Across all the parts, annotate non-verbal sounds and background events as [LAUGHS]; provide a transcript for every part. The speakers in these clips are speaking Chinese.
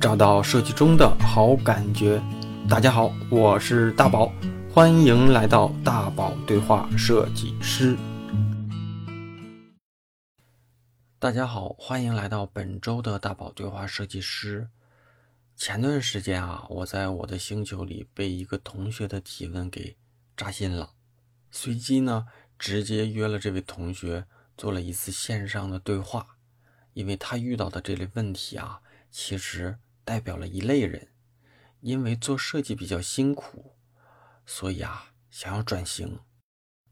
找到设计中的好感觉。大家好，我是大宝，欢迎来到大宝对话设计师。大家好，欢迎来到本周的大宝对话设计师。前段时间啊，我在我的星球里被一个同学的提问给扎心了，随机呢，直接约了这位同学做了一次线上的对话。因为他遇到的这类问题啊，其实代表了一类人，因为做设计比较辛苦，所以啊想要转型，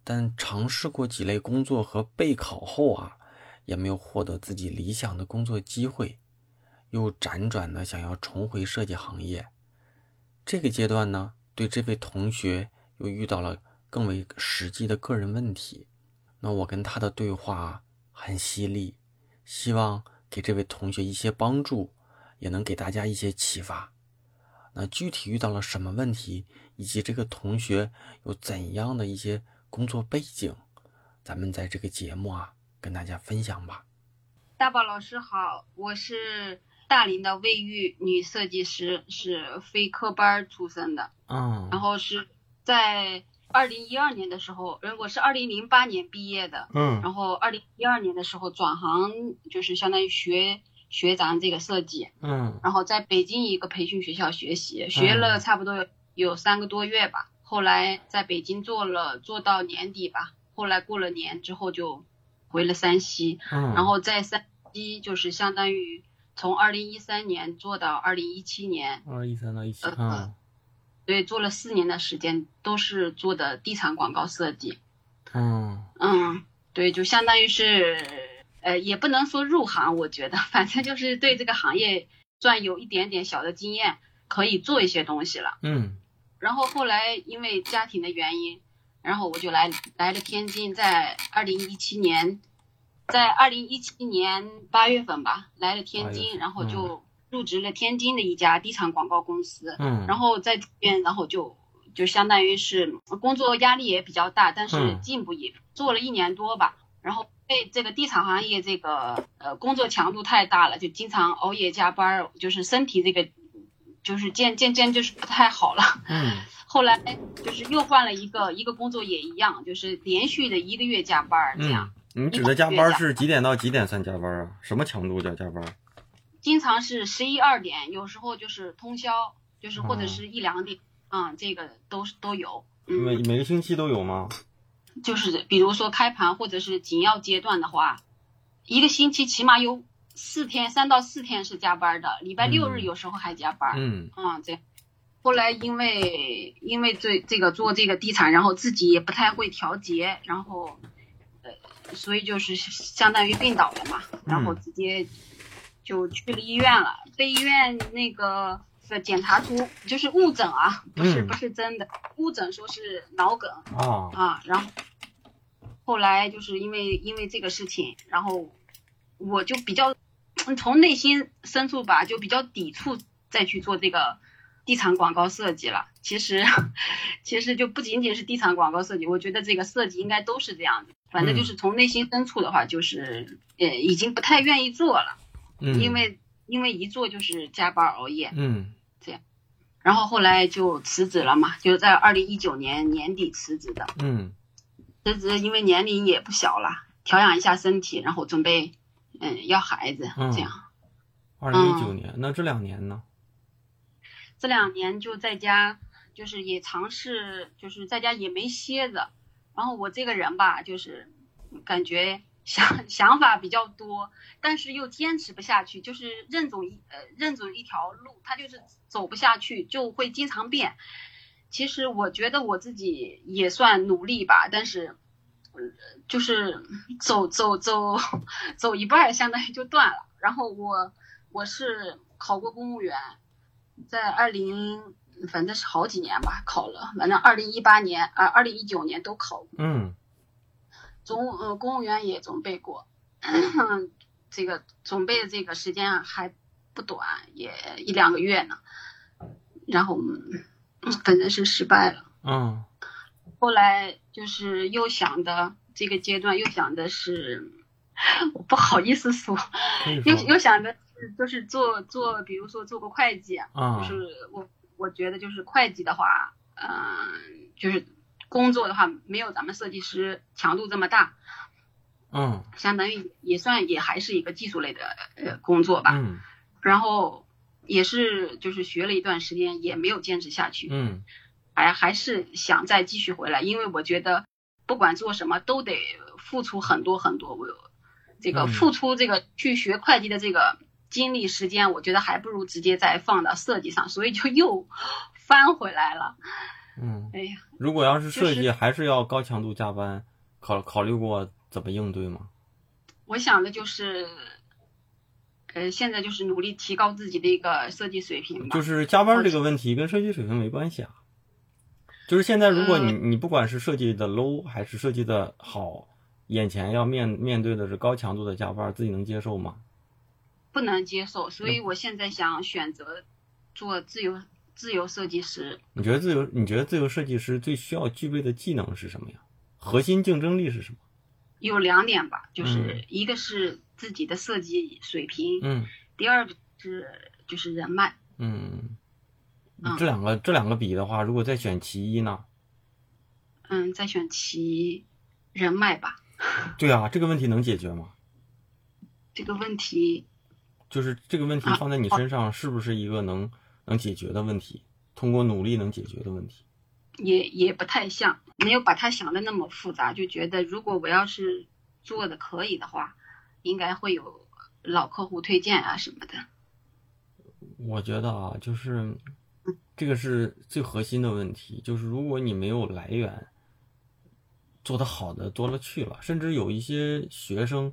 但尝试过几类工作和备考后啊，也没有获得自己理想的工作机会，又辗转的想要重回设计行业。这个阶段呢，对这位同学又遇到了更为实际的个人问题，那我跟他的对话很犀利。希望给这位同学一些帮助，也能给大家一些启发。那具体遇到了什么问题，以及这个同学有怎样的一些工作背景，咱们在这个节目啊跟大家分享吧。大宝老师好，我是大连的卫浴女设计师，是非科班出身的，嗯，然后是在。二零一二年的时候，我是二零零八年毕业的，嗯，然后二零一二年的时候转行，就是相当于学学咱这个设计，嗯，然后在北京一个培训学校学习，学了差不多有三个多月吧，后来在北京做了做到年底吧，后来过了年之后就回了山西，嗯，然后在山西就是相当于从二零一三年做到二零一七年，二一三到一七，嗯。对，做了四年的时间，都是做的地产广告设计。嗯嗯，对，就相当于是，呃，也不能说入行，我觉得，反正就是对这个行业算有一点点小的经验，可以做一些东西了。嗯。然后后来因为家庭的原因，然后我就来来了天津，在二零一七年，在二零一七年八月份吧，来了天津，然后就。入职了天津的一家地产广告公司，嗯，然后在这边，然后就就相当于是工作压力也比较大，但是进步也做了一年多吧，然后被这个地产行业这个呃工作强度太大了，就经常熬夜加班，就是身体这个就是渐渐渐就是不太好了，嗯，后来就是又换了一个一个工作也一样，就是连续的一个月加班这样。你指的加班是几点到几点算加班啊？什么强度叫加班？经常是十一二点，有时候就是通宵，就是或者是一两点，嗯，这个都是都有。每每个星期都有吗？就是比如说开盘或者是紧要阶段的话，一个星期起码有四天，三到四天是加班的，礼拜六日有时候还加班。嗯，啊，这后来因为因为这这个做这个地产，然后自己也不太会调节，然后呃，所以就是相当于病倒了嘛，然后直接。就去了医院了，被医院那个检查出就是误诊啊，不是不是真的误诊，说是脑梗啊啊，然后后来就是因为因为这个事情，然后我就比较从内心深处吧，就比较抵触再去做这个地产广告设计了。其实 [LAUGHS] 其实就不仅仅是地产广告设计，我觉得这个设计应该都是这样子，反正就是从内心深处的话，就是呃已经不太愿意做了。因为因为一做就是加班熬夜，嗯，然后后来就辞职了嘛，就在二零一九年年底辞职的，嗯，辞职因为年龄也不小了，调养一下身体，然后准备嗯要孩子这样。二零一九年，那这两年呢？这两年就在家，就是也尝试，就是在家也没歇着，然后我这个人吧，就是感觉。想 [LAUGHS] 想法比较多，但是又坚持不下去，就是认准一呃认准一条路，他就是走不下去，就会经常变。其实我觉得我自己也算努力吧，但是，就是走走走 [LAUGHS] 走一半，相当于就断了。然后我我是考过公务员，在二零反正是好几年吧，考了，反正二零一八年啊二零一九年都考过。嗯。总呃，公务员也准备过，[COUGHS] 这个准备的这个时间还不短，也一两个月呢。然后反正是失败了。嗯。后来就是又想的这个阶段，[LAUGHS] 又想的是，我不好意思说，又又想着是就是做做，比如说做个会计，啊就是我我觉得就是会计的话，嗯、就是工作的话没有咱们设计师强度这么大，嗯相当于也算也还是一个技术类的呃工作吧。嗯然后也是就是学了一段时间，也没有坚持下去，嗯还还是想再继续回来，因为我觉得不管做什么都得付出很多很多，我这个嗯付出这个去学会计的这个精力时间，我觉得还不如直接再放到设计上，所以就又 [LAUGHS] 翻回来了。嗯。哎呀，如果要是设计，还是要高强度加班，考考虑过怎么应对吗？我想的就是，呃，现在就是努力提高自己的一个设计水平吧。就是加班这个问题跟设计水平没关系啊。就是现在，如果你嗯你不管是设计的 low 还是设计的好，眼前要面面对的是高强度的加班，自己能接受吗？不能接受，所以我现在想选择做自由自由设计师。你觉得自由你觉得自由设计师最需要具备的技能是什么呀？核心竞争力是什么？有两点吧，就是嗯一个是自己的设计水平，嗯第二个是就是人脉。嗯，嗯这两个这两个比的话，如果再选其一呢？嗯，再选其人脉吧。[LAUGHS] 对啊，这个问题能解决吗？这个问题，就是这个问题啊放在你身上，是不是一个能能解决的问题？通过努力能解决的问题？也也不太像，没有把他想的那么复杂，就觉得如果我要是做的可以的话，应该会有老客户推荐啊什么的。我觉得啊，就是这个是最核心的问题，就是如果你没有来源，做得好的多了去了，甚至有一些学生，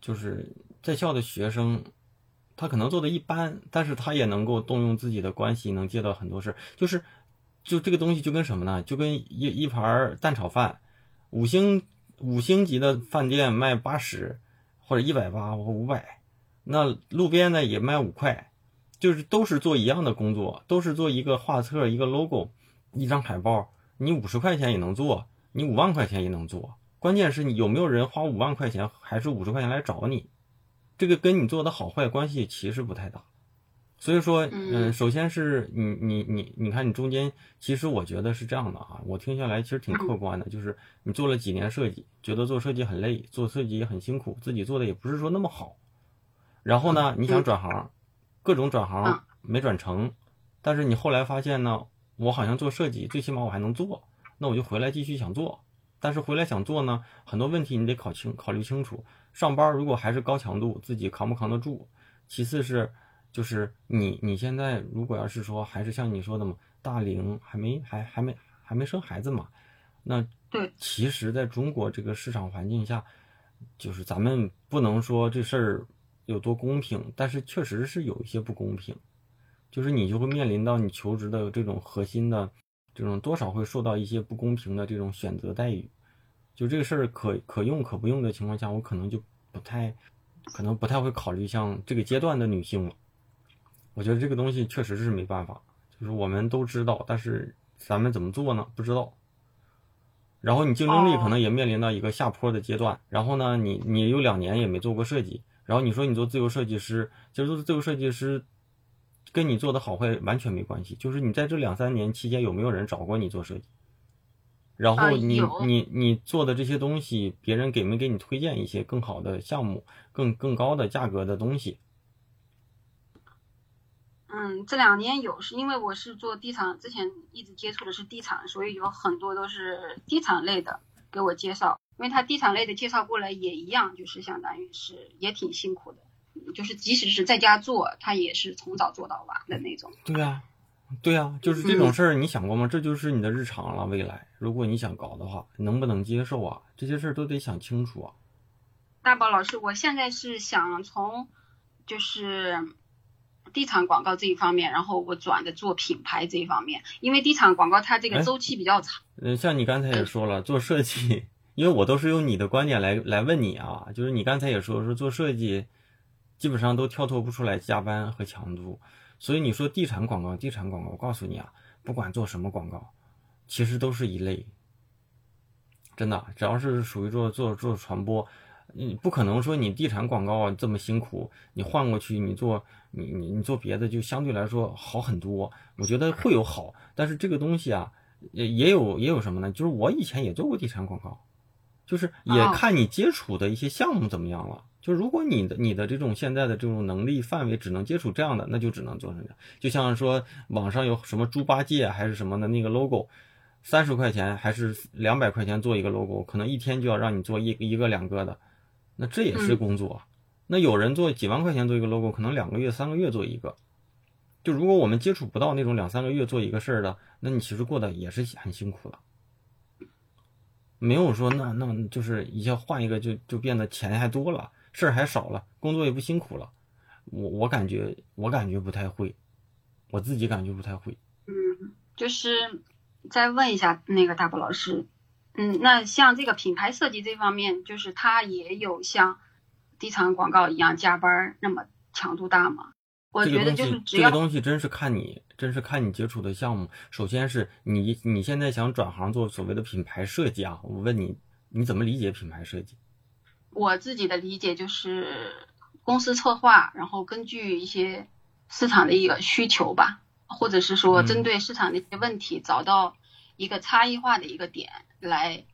就是在校的学生，他可能做的一般，但是他也能够动用自己的关系，能接到很多事儿，就是就这个东西就跟什么呢？就跟一一盘蛋炒饭，五星五星级的饭店卖八十或者一百八或五百，那路边呢也卖五块。就是都是做一样的工作，都是做一个画册、一个 logo、一张海报，你五十块钱也能做，你五万块钱也能做。关键是你有没有人花五万块钱还是五十块钱来找你，这个跟你做的好坏关系其实不太大。所以说，嗯嗯，首先是你你你你看你中间，其实我觉得是这样的啊，我听下来其实挺客观的，就是你做了几年设计，觉得做设计很累，做设计也很辛苦，自己做的也不是说那么好，然后呢，你想转行。各种转行嗯没转成，但是你后来发现呢，我好像做设计，最起码我还能做，那我就回来继续想做。但是回来想做呢，很多问题你得考清考虑清楚。上班如果还是高强度，自己扛不扛得住？其次是，就是你你现在如果要是说还是像你说的嘛，大龄还没还还没还没生孩子嘛，那对，其实在中国这个市场环境下，就是咱们不能说这事儿。有多公平，但是确实是有一些不公平，就是你就会面临到你求职的这种核心的这种多少会受到一些不公平的这种选择待遇，就这个事儿可可用可不用的情况下，我可能就不太可能不太会考虑像这个阶段的女性了。我觉得这个东西确实是没办法，就是我们都知道，但是咱们怎么做呢？不知道。然后你竞争力可能也面临到一个下坡的阶段，然后呢，你你有两年也没做过设计。然后你说你做自由设计师，其实做自由设计师跟你做的好坏完全没关系，就是你在这两三年期间有没有人找过你做设计，然后你、呃、你你做的这些东西，别人给没给你推荐一些更好的项目、更更高的价格的东西？嗯，这两年有，是因为我是做地产，之前一直接触的是地产，所以有很多都是地产类的给我介绍。因为他地产类的介绍过来也一样，就是相当于是也挺辛苦的，就是即使是在家做，他也是从早做到晚的那种。对呀、啊，对呀、啊，就是这种事儿，你想过吗？这就是你的日常了。未来如果你想搞的话，能不能接受啊？这些事儿都得想清楚啊。大宝老师，我现在是想从就是地产广告这一方面，然后我转的做品牌这一方面，因为地产广告它这个周期比较长。嗯，像你刚才也说了，做设计。[LAUGHS] 因为我都是用你的观点来来问你啊，就是你刚才也说说做设计，基本上都跳脱不出来加班和强度，所以你说地产广告，地产广告，我告诉你啊，不管做什么广告，其实都是一类，真的，只要是属于做做做传播，你不可能说你地产广告啊这么辛苦，你换过去你做你你你做别的就相对来说好很多。我觉得会有好，但是这个东西啊，也也有也有什么呢？就是我以前也做过地产广告，就是也看你接触的一些项目怎么样了。就如果你的你的这种现在的这种能力范围只能接触这样的，那就只能做成这样。就像说网上有什么猪八戒还是什么的那个 logo，三十块钱还是两百块钱做一个 logo，可能一天就要让你做一一个两个的。那这也是工作，那有人做几万块钱做一个 logo，可能两个月、三个月做一个。就如果我们接触不到那种两三个月做一个事儿的，那你其实过得也是很辛苦的。没有说那那就是一下换一个就就变得钱还多了，事儿还少了，工作也不辛苦了。我我感觉我感觉不太会，我自己感觉不太会。嗯，就是再问一下那个大宝老师。嗯，那像这个品牌设计这方面，就是它也有像地产广告一样加班那么强度大吗？我觉得就是这个东西真是看你，真是看你接触的项目。首先是你你现在想转行做所谓的品牌设计啊，我问你，你怎么理解品牌设计？我自己的理解就是公司策划，然后根据一些市场的一个需求吧，或者是说针对市场的一些问题，找到一个差异化的一个点。来，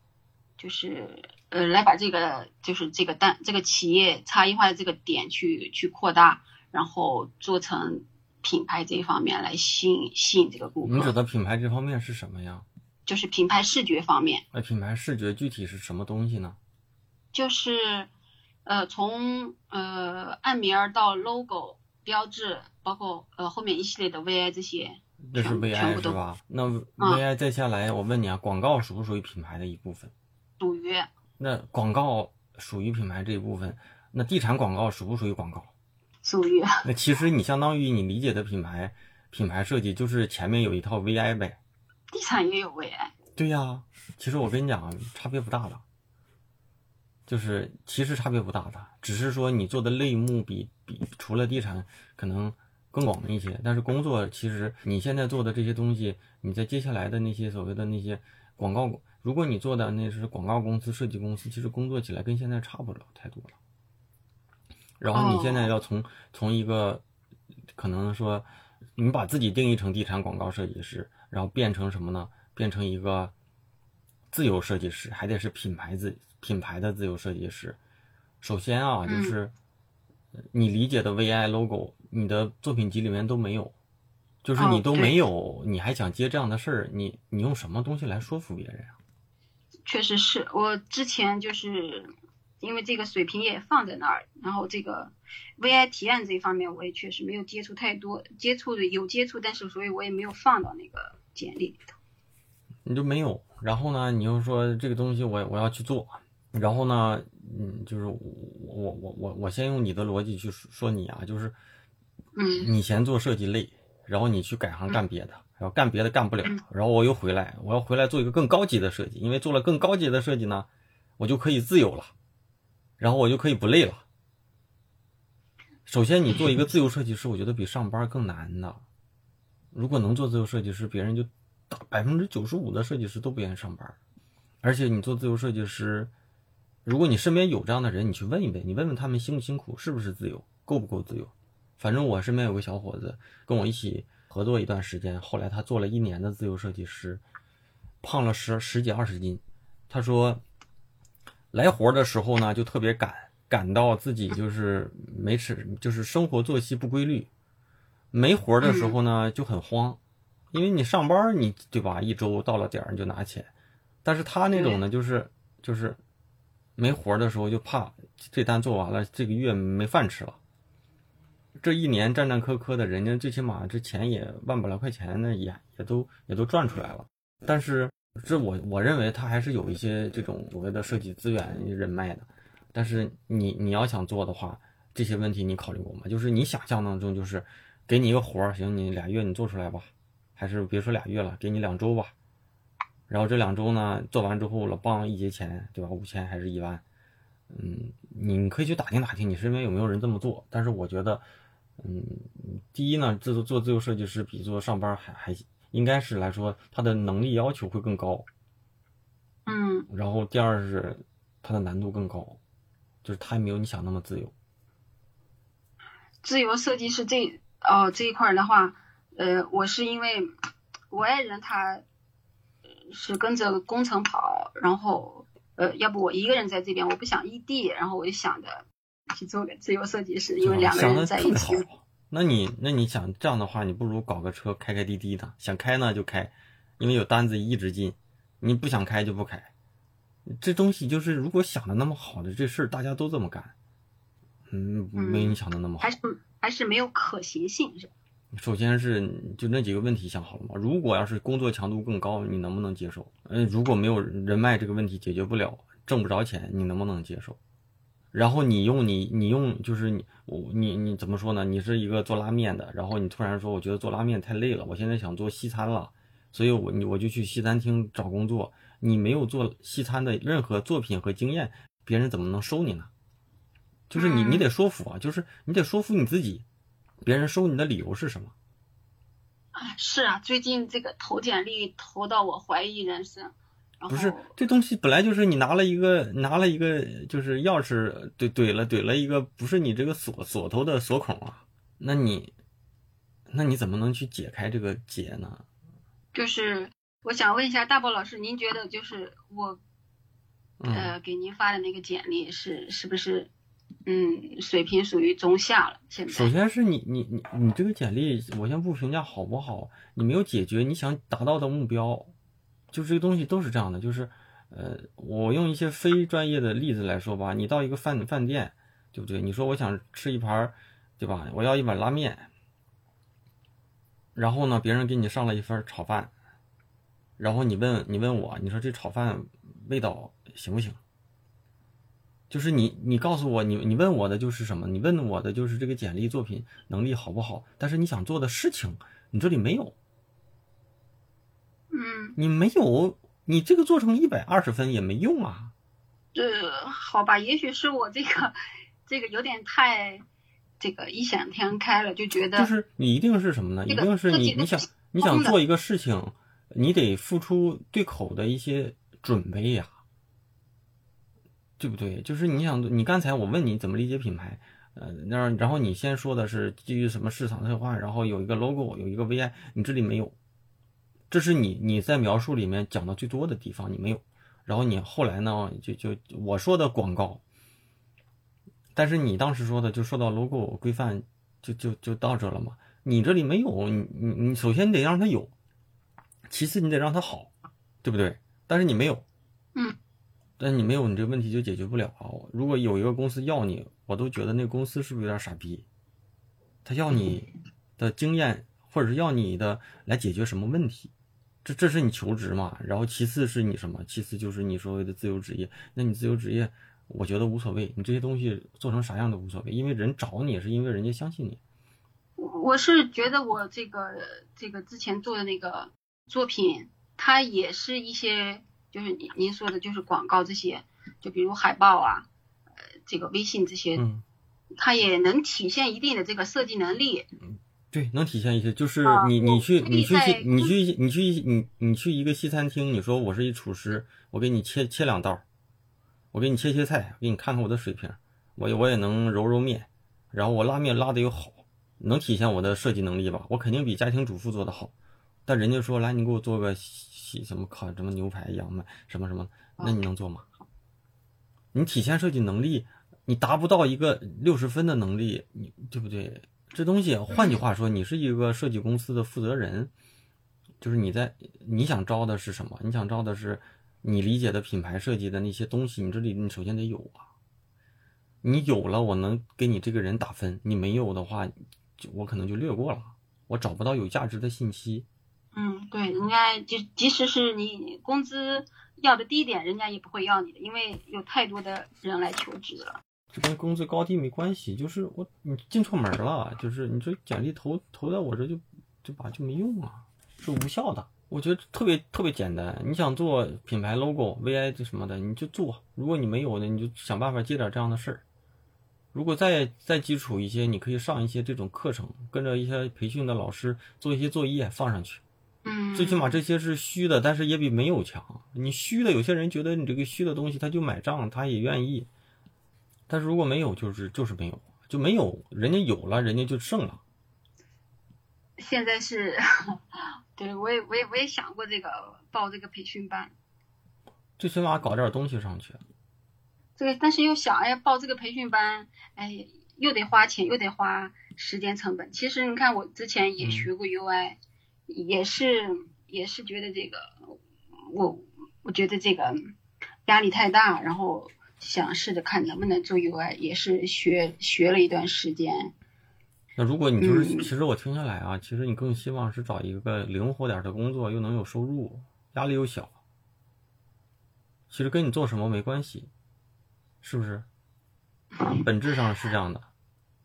就是呃，来把这个就是这个单这个企业差异化的这个点去去扩大，然后做成品牌这一方面来吸引吸引这个顾客。你指的品牌这方面是什么呀？就是品牌视觉方面。那品牌视觉具体是什么东西呢？就是呃，从呃暗名儿到 logo 标志，包括呃后面一系列的 VI 这些。这是 VI 是吧？那 VI 再下来，我问你啊，广告属不属于品牌的一部分？属于。那广告属于品牌这一部分，那地产广告属不属于广告？属于。那其实你相当于你理解的品牌品牌设计，就是前面有一套 VI 呗。地产也有 VI。对呀，其实我跟你讲，差别不大的。就是其实差别不大的，只是说你做的类目比比除了地产可能。更广一些，但是工作其实你现在做的这些东西，你在接下来的那些所谓的那些广告，如果你做的那是广告公司、设计公司，其实工作起来跟现在差不了太多了。然后你现在要从从一个可能说，你把自己定义成地产广告设计师，然后变成什么呢？变成一个自由设计师，还得是品牌自品牌的自由设计师。首先啊，就是你理解的 VI logo。你的作品集里面都没有，就是你都没有，你还想接这样的事儿？你你用什么东西来说服别人啊？确实是我之前就是因为这个水平也放在那儿，然后这个 VI 提案这一方面我也确实没有接触太多，接触的有接触，但是所以我也没有放到那个简历里头。你就没有，然后呢，你又说这个东西我我要去做，然后呢，嗯，就是我我我我我先用你的逻辑去说你啊，就是。嗯，你嫌做设计累，然后你去改行干别的，然后干别的干不了，然后我又回来，我要回来做一个更高级的设计，因为做了更高级的设计呢，我就可以自由了，然后我就可以不累了。首先，你做一个自由设计师，我觉得比上班更难的。如果能做自由设计师，别人就大百分之九十五的设计师都不愿意上班。而且你做自由设计师，如果你身边有这样的人，你去问一问，你问问他们辛不辛苦，是不是自由，够不够自由。反正我身边有个小伙子跟我一起合作一段时间，后来他做了一年的自由设计师，胖了十十几二十斤。他说，来活的时候呢就特别赶，赶到自己就是没吃，就是生活作息不规律；没活的时候呢就很慌，因为你上班你对吧？一周到了点儿你就拿钱，但是他那种呢就是就是没活的时候就怕这单做完了这个月没饭吃了。这一年战战磕磕的，人家最起码这钱也万把来块钱呢，也也都也都赚出来了。但是这我我认为他还是有一些这种所谓的设计资源人脉的。但是你你要想做的话，这些问题你考虑过吗？就是你想象当中，就是给你一个活儿，行，你俩月你做出来吧，还是别说俩月了，给你两周吧。然后这两周呢，做完之后了，帮一节钱，对吧？五千还是一万？嗯，你可以去打听打听，你身边有没有人这么做？但是我觉得。嗯，第一呢，做做自由设计师比做上班还还应该是来说，他的能力要求会更高。嗯。然后第二是，他的难度更高，就是他没有你想那么自由。自由设计师这哦这一块的话，呃，我是因为我爱人他是跟着工程跑，然后呃，要不我一个人在这边，我不想异地，然后我就想着去做个自由设计师，因为两个人在一起。那你那你想这样的话，你不如搞个车开开滴滴的，想开呢就开，因为有单子一直进，你不想开就不开。这东西就是如果想的那么好的这事儿，大家都这么干，嗯，没你想的那么好。还是还是没有可行性是？首先是就那几个问题想好了吗？如果要是工作强度更高，你能不能接受？嗯，如果没有人脉这个问题解决不了，挣不着钱，你能不能接受？然后你用你你用就是你我你你怎么说呢？你是一个做拉面的，然后你突然说我觉得做拉面太累了，我现在想做西餐了，所以我你我就去西餐厅找工作。你没有做西餐的任何作品和经验，别人怎么能收你呢？就是你你得说服啊，就是你得说服你自己，别人收你的理由是什么？啊，是啊，最近这个投简历投到我怀疑人生。不是这东西本来就是你拿了一个拿了一个就是钥匙怼怼了怼了一个不是你这个锁锁头的锁孔啊，那你那你怎么能去解开这个结呢？就是我想问一下大宝老师，您觉得就是我呃给您发的那个简历是是不是嗯水平属于中下了？现在首先是你你你你这个简历我先不评价好不好，你没有解决你想达到的目标。就这个东西都是这样的，就是，呃，我用一些非专业的例子来说吧，你到一个饭饭店，对不对？你说我想吃一盘，对吧？我要一碗拉面，然后呢，别人给你上了一份炒饭，然后你问你问我，你说这炒饭味道行不行？就是你你告诉我，你你问我的就是什么？你问我的就是这个简历作品能力好不好？但是你想做的事情，你这里没有。嗯，你没有，你这个做成一百二十分也没用啊。这好吧，也许是我这个这个有点太这个异想天开了，就觉得就是你一定是什么呢？一定是你你想你想做一个事情，你得付出对口的一些准备呀，对不对？就是你想你刚才我问你怎么理解品牌，呃，那然后你先说的是基于什么市场策划，然后有一个 logo，有一个 VI，你这里没有。这是你你在描述里面讲的最多的地方，你没有。然后你后来呢，就就我说的广告，但是你当时说的就说到 logo 规范，就就就到这了嘛。你这里没有，你你你首先得让它有，其次你得让它好，对不对？但是你没有，嗯，但你没有，你这问题就解决不了啊。如果有一个公司要你，我都觉得那个公司是不是有点傻逼？他要你的经验，或者是要你的来解决什么问题？这这是你求职嘛？然后其次是你什么？其次就是你所谓的自由职业。那你自由职业，我觉得无所谓，你这些东西做成啥样都无所谓，因为人找你是因为人家相信你。我我是觉得我这个这个之前做的那个作品，它也是一些就是您您说的就是广告这些，就比如海报啊，呃，这个微信这些，它也能体现一定的这个设计能力。对，能体现一些，就是你你去你去你去你去你你去一个西餐厅，你说我是一厨师，我给你切切两刀，我给你切切菜，给你看看我的水平，我我也能揉揉面，然后我拉面拉的又好，能体现我的设计能力吧？我肯定比家庭主妇做的好，但人家说来你给我做个西什么烤什么牛排羊麦什么什么，那你能做吗？你体现设计能力，你达不到一个六十分的能力，你对不对？这东西，换句话说，你是一个设计公司的负责人，就是你在你想招的是什么？你想招的是你理解的品牌设计的那些东西，你这里你首先得有啊。你有了，我能给你这个人打分；你没有的话，就我可能就略过了，我找不到有价值的信息。嗯，对，人家就即使是你工资要的低点，人家也不会要你的，因为有太多的人来求职了。这跟工资高低没关系，就是我你进错门了，就是你这简历投投在我这就就把就没用啊，是无效的。我觉得特别特别简单，你想做品牌 logo、VI 这什么的，你就做。如果你没有的，你就想办法接点这样的事儿。如果再再基础一些，你可以上一些这种课程，跟着一些培训的老师做一些作业放上去。嗯，最起码这些是虚的，但是也比没有强。你虚的，有些人觉得你这个虚的东西他就买账，他也愿意。但是如果没有，就是就是没有，就没有，人家有了，人家就剩了。现在是，[LAUGHS] 对我也我也我也想过这个报这个培训班，最起码搞点东西上去。这个，但是又想，哎，报这个培训班，哎，又得花钱，又得花时间成本。其实你看，我之前也学过 UI，也是也是觉得这个，我我觉得这个压力太大，然后想试着看能不能做 UI，也是学学了一段时间。那如果你就是，其实我听下来啊，其实你更希望是找一个灵活点的工作，又能有收入，压力又小。其实跟你做什么没关系。是不是？本质上是这样的，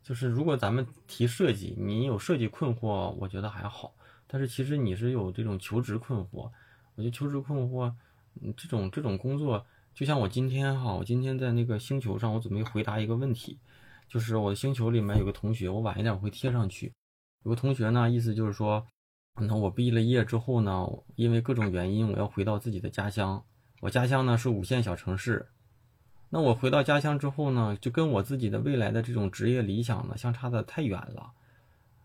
就是如果咱们提设计，你有设计困惑，我觉得还好。但是其实你是有这种求职困惑，我觉得求职困惑，这种这种工作，就像我今天哈，我今天在那个星球上，我准备回答一个问题，就是我的星球里面有个同学，我晚一点我会贴上去。有个同学呢，意思就是说，那我毕了业之后呢，因为各种原因，我要回到自己的家乡。我家乡呢是五线小城市。那我回到家乡之后呢，就跟我自己的未来的这种职业理想呢相差的太远了。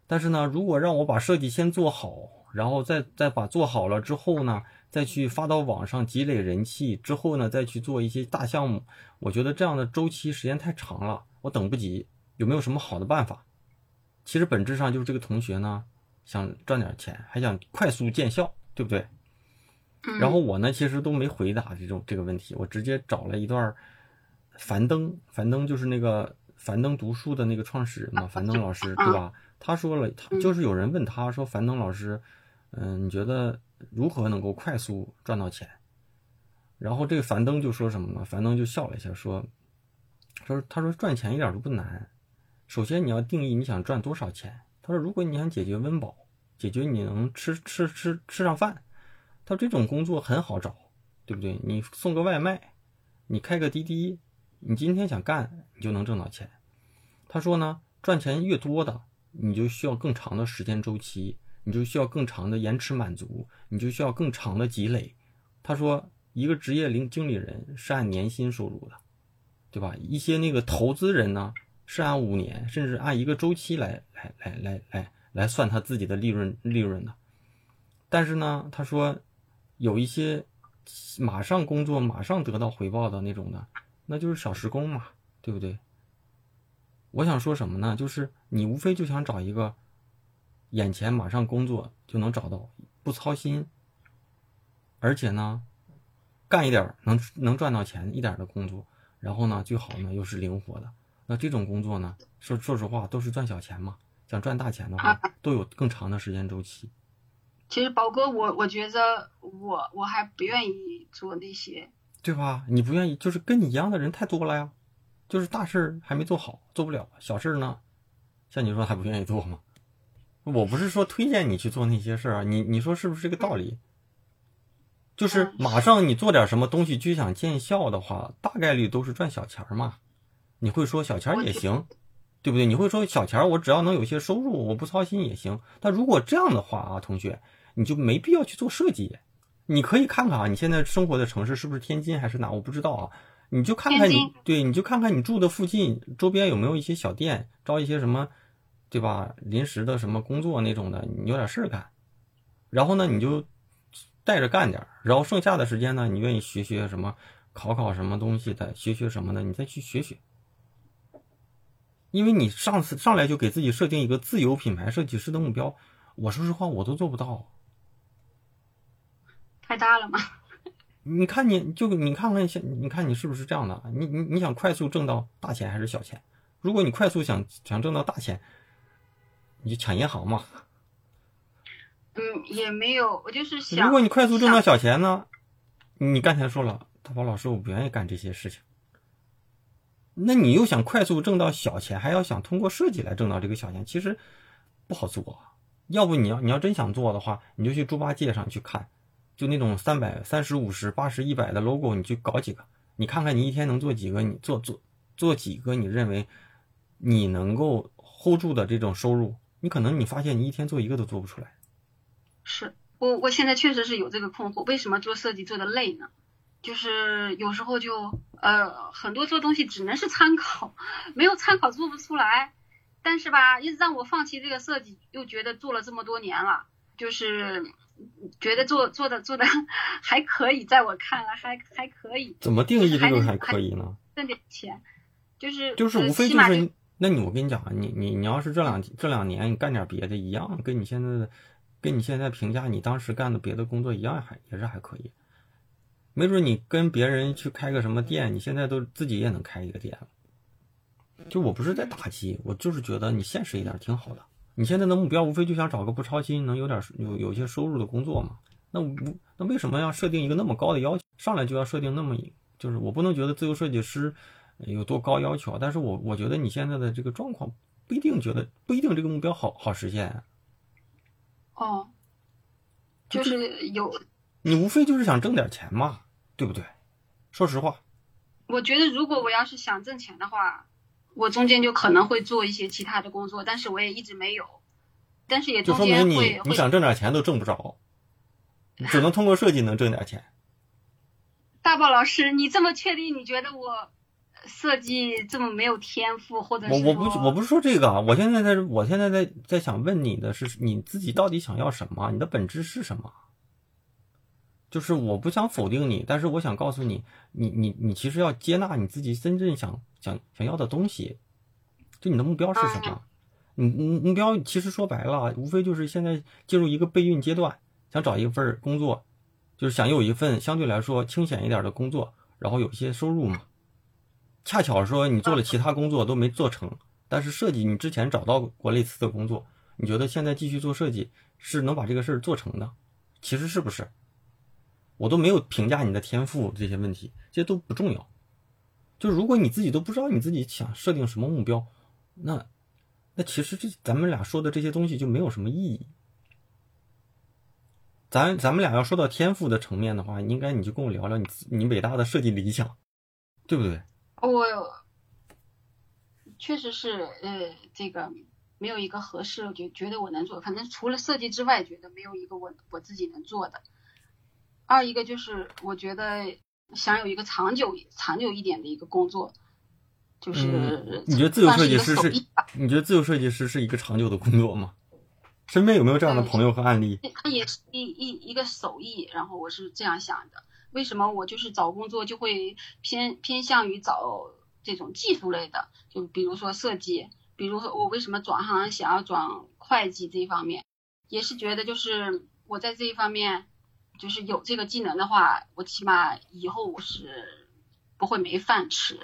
但是呢，如果让我把设计先做好，然后再再把做好了之后呢，再去发到网上积累人气，之后呢再去做一些大项目，我觉得这样的周期时间太长了，我等不及。有没有什么好的办法？其实本质上就是这个同学呢想赚点钱，还想快速见效，对不对？然后我呢其实都没回答这种这个问题，我直接找了一段。樊登，樊登就是那个樊登读书的那个创始人嘛，樊登老师，对吧？他说了，他就是有人问他说，樊登老师，嗯，你觉得如何能够快速赚到钱？然后这个樊登就说什么呢？樊登就笑了一下，说，说他说赚钱一点都不难，首先你要定义你想赚多少钱。他说，如果你想解决温饱，解决你能吃吃吃吃上饭，他说这种工作很好找，对不对？你送个外卖，你开个滴滴。你今天想干，你就能挣到钱。他说呢，赚钱越多的，你就需要更长的时间周期，你就需要更长的延迟满足，你就需要更长的积累。他说，一个职业领经理人是按年薪收入的，对吧？一些那个投资人呢，是按五年，甚至按一个周期来来来来来来算他自己的利润利润的。但是呢，他说，有一些马上工作马上得到回报的那种的。那就是小时工嘛，对不对？我想说什么呢？就是你无非就想找一个眼前马上工作就能找到，不操心，而且呢，干一点能能赚到钱一点的工作，然后呢，最好呢又是灵活的。那这种工作呢，说说实话都是赚小钱嘛。想赚大钱的话，都有更长的时间周期。其实宝哥，我我觉得我我还不愿意做那些。对吧？你不愿意，就是跟你一样的人太多了呀。就是大事儿还没做好，做不了；小事儿呢，像你说还不愿意做吗？我不是说推荐你去做那些事儿啊，你你说是不是这个道理？就是马上你做点什么东西就想见效的话，大概率都是赚小钱儿嘛。你会说小钱儿也行，对不对？你会说小钱儿我只要能有些收入，我不操心也行。但如果这样的话啊，同学，你就没必要去做设计。你可以看看啊，你现在生活的城市是不是天津还是哪？我不知道啊。你就看看你，对，你就看看你住的附近周边有没有一些小店，招一些什么，对吧？临时的什么工作那种的，你有点事儿干。然后呢，你就带着干点儿，然后剩下的时间呢，你愿意学学什么，考考什么东西的，学学什么的，你再去学学。因为你上次上来就给自己设定一个自由品牌设计师的目标，我说实话，我都做不到。太大了吗？你看，你就你看看，像你看你是不是这样的？你你你想快速挣到大钱还是小钱？如果你快速想想挣到大钱，你就抢银行嘛。嗯，也没有，我就是想。如果你快速挣到小钱呢？你刚才说了，大宝老师，我不愿意干这些事情。那你又想快速挣到小钱，还要想通过设计来挣到这个小钱，其实不好做。要不你要你要真想做的话，你就去猪八戒上去看。就那种三百、三十五十、八十、一百的 logo，你去搞几个，你看看你一天能做几个？你做做做几个？你认为你能够 hold 住的这种收入，你可能你发现你一天做一个都做不出来。是我我现在确实是有这个困惑，为什么做设计做的累呢？就是有时候就呃很多做东西只能是参考，[LAUGHS] 没有参考做不出来。但是吧，一直让我放弃这个设计，又觉得做了这么多年了，就是觉得做做的做的 [LAUGHS] 还可以，在我看来还还可以。怎么定义这个还可以呢？挣点钱，就是就是无非就是，那你我跟你讲啊，你你你要是这两这两年你干点别的，一样跟你现在的跟你现在评价你当时干的别的工作一样，还也是还可以。没准你跟别人去开个什么店，你现在都自己也能开一个店了。就我不是在打击，我就是觉得你现实一点挺好的。你现在的目标无非就想找个不操心、能有点有有些收入的工作嘛。那无那为什么要设定一个那么高的要求？上来就要设定那么，就是我不能觉得自由设计师有多高要求，但是我我觉得你现在的这个状况不一定觉得不一定这个目标好好实现。哦，就是有你无非就是想挣点钱嘛，对不对？说实话，我觉得如果我要是想挣钱的话。我中间就可能会做一些其他的工作，但是我也一直没有，但是也就说明你你想挣点钱都挣不着，你只能通过设计能挣点钱。[LAUGHS] 大宝老师，你这么确定？你觉得我设计这么没有天赋，或者我我不我不是说这个啊，我现在在我现在在在想问你的是你自己到底想要什么？你的本质是什么？就是我不想否定你，但是我想告诉你，你你你其实要接纳你自己真正想想想要的东西，就你的目标是什么？你目目标其实说白了，无非就是现在进入一个备孕阶段，想找一份工作，就是想有一份相对来说清闲一点的工作，然后有一些收入嘛。恰巧说你做了其他工作都没做成，但是设计你之前找到过类似的工作，你觉得现在继续做设计是能把这个事儿做成的？其实是不是？我都没有评价你的天赋这些问题，这些都不重要。就如果你自己都不知道你自己想设定什么目标，那那其实这咱们俩说的这些东西就没有什么意义。咱咱们俩要说到天赋的层面的话，应该你就跟我聊聊你你伟大的设计理想，对不对？我确实是呃，这个没有一个合适，就觉得我能做。反正除了设计之外，觉得没有一个我我自己能做的。二一个就是我觉得想有一个长久、长久一点的一个工作，就是你觉得自由设计师是？你觉得自由设计师是一个长久的工作吗？身边有没有这样的朋友和案例？它也是一一一个手艺，然后我是这样想的。为什么我就是找工作就会偏偏向于找这种技术类的？就比如说设计，比如说我为什么转行想要转会计这一方面，也是觉得就是我在这一方面。就是有这个技能的话，我起码以后我是不会没饭吃，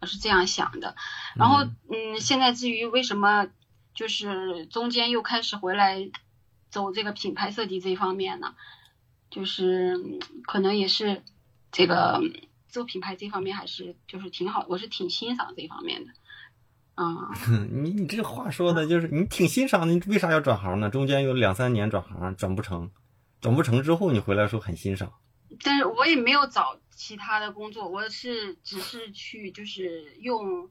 我是这样想的。然后，嗯，现在至于为什么就是中间又开始回来走这个品牌设计这一方面呢？就是可能也是这个做品牌这方面还是就是挺好，我是挺欣赏这方面的。嗯，[LAUGHS] 你你这话说的就是你挺欣赏，你为啥要转行呢？中间有两三年转行转不成。转不成之后，你回来说很欣赏，但是我也没有找其他的工作，我是只是去就是用，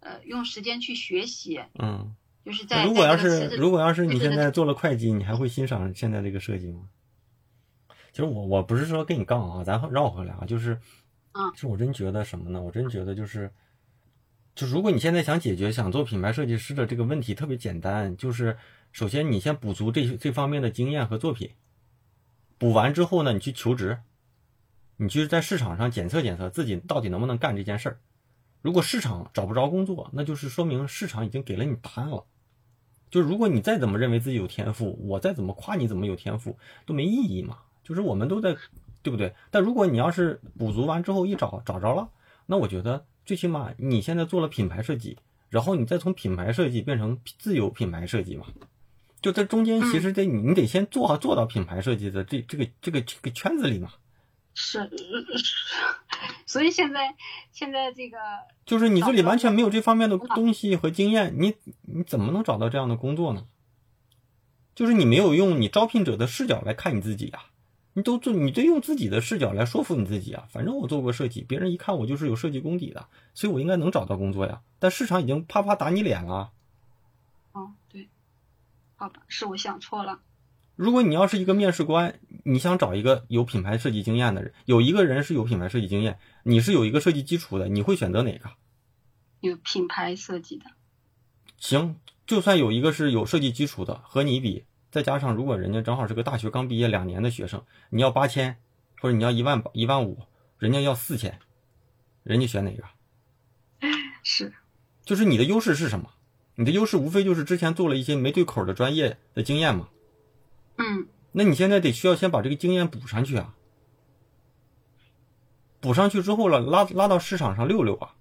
呃，用时间去学习，嗯，就是在如果要是如果要是你现在做了会计，你还会欣赏现在这个设计吗？其实我我不是说跟你杠啊，咱绕回来啊，就是，嗯，是我真觉得什么呢？我真觉得就是，就如果你现在想解决想做品牌设计师的这个问题，特别简单，就是首先你先补足这这方面的经验和作品。补完之后呢，你去求职，你去在市场上检测检测自己到底能不能干这件事儿。如果市场找不着工作，那就是说明市场已经给了你答案了。就如果你再怎么认为自己有天赋，我再怎么夸你怎么有天赋都没意义嘛。就是我们都在，对不对？但如果你要是补足完之后一找找着了，那我觉得最起码你现在做了品牌设计，然后你再从品牌设计变成自有品牌设计嘛。就在中间，其实得你你得先做做到品牌设计的这这个这个这个圈子里嘛。是，所以现在现在这个就是你这里完全没有这方面的东西和经验，你你怎么能找到这样的工作呢？就是你没有用你招聘者的视角来看你自己啊，你都做你得用自己的视角来说服你自己啊。反正我做过设计，别人一看我就是有设计功底的，所以我应该能找到工作呀。但市场已经啪啪打你脸了。哦，对。好吧，是我想错了。如果你要是一个面试官，你想找一个有品牌设计经验的人，有一个人是有品牌设计经验，你是有一个设计基础的，你会选择哪个？有品牌设计的。行，就算有一个是有设计基础的，和你比，再加上如果人家正好是个大学刚毕业两年的学生，你要八千，或者你要一万一万五，人家要四千，人家选哪个？[LAUGHS] 是，就是你的优势是什么？你的优势无非就是之前做了一些没对口的专业的经验嘛。嗯。那你现在得需要先把这个经验补上去啊，补上去之后了，拉拉到市场上溜溜啊。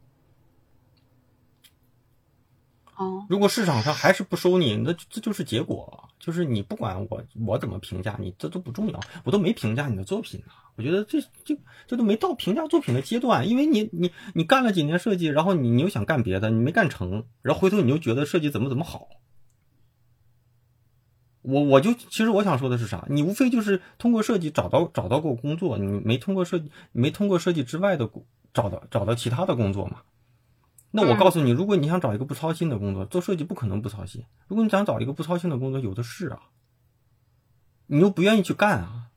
如果市场上还是不收你，那这就是结果。就是你不管我我怎么评价你，这都不重要，我都没评价你的作品呢。我觉得这这这都没到评价作品的阶段，因为你你你干了几年设计，然后你你又想干别的，你没干成，然后回头你又觉得设计怎么怎么好。我我就其实我想说的是啥？你无非就是通过设计找到找到过工作，你没通过设计没通过设计之外的找到找到其他的工作嘛？那我告诉你，如果你想找一个不操心的工作，做设计不可能不操心。如果你想找一个不操心的工作，有的是啊，你又不愿意去干啊。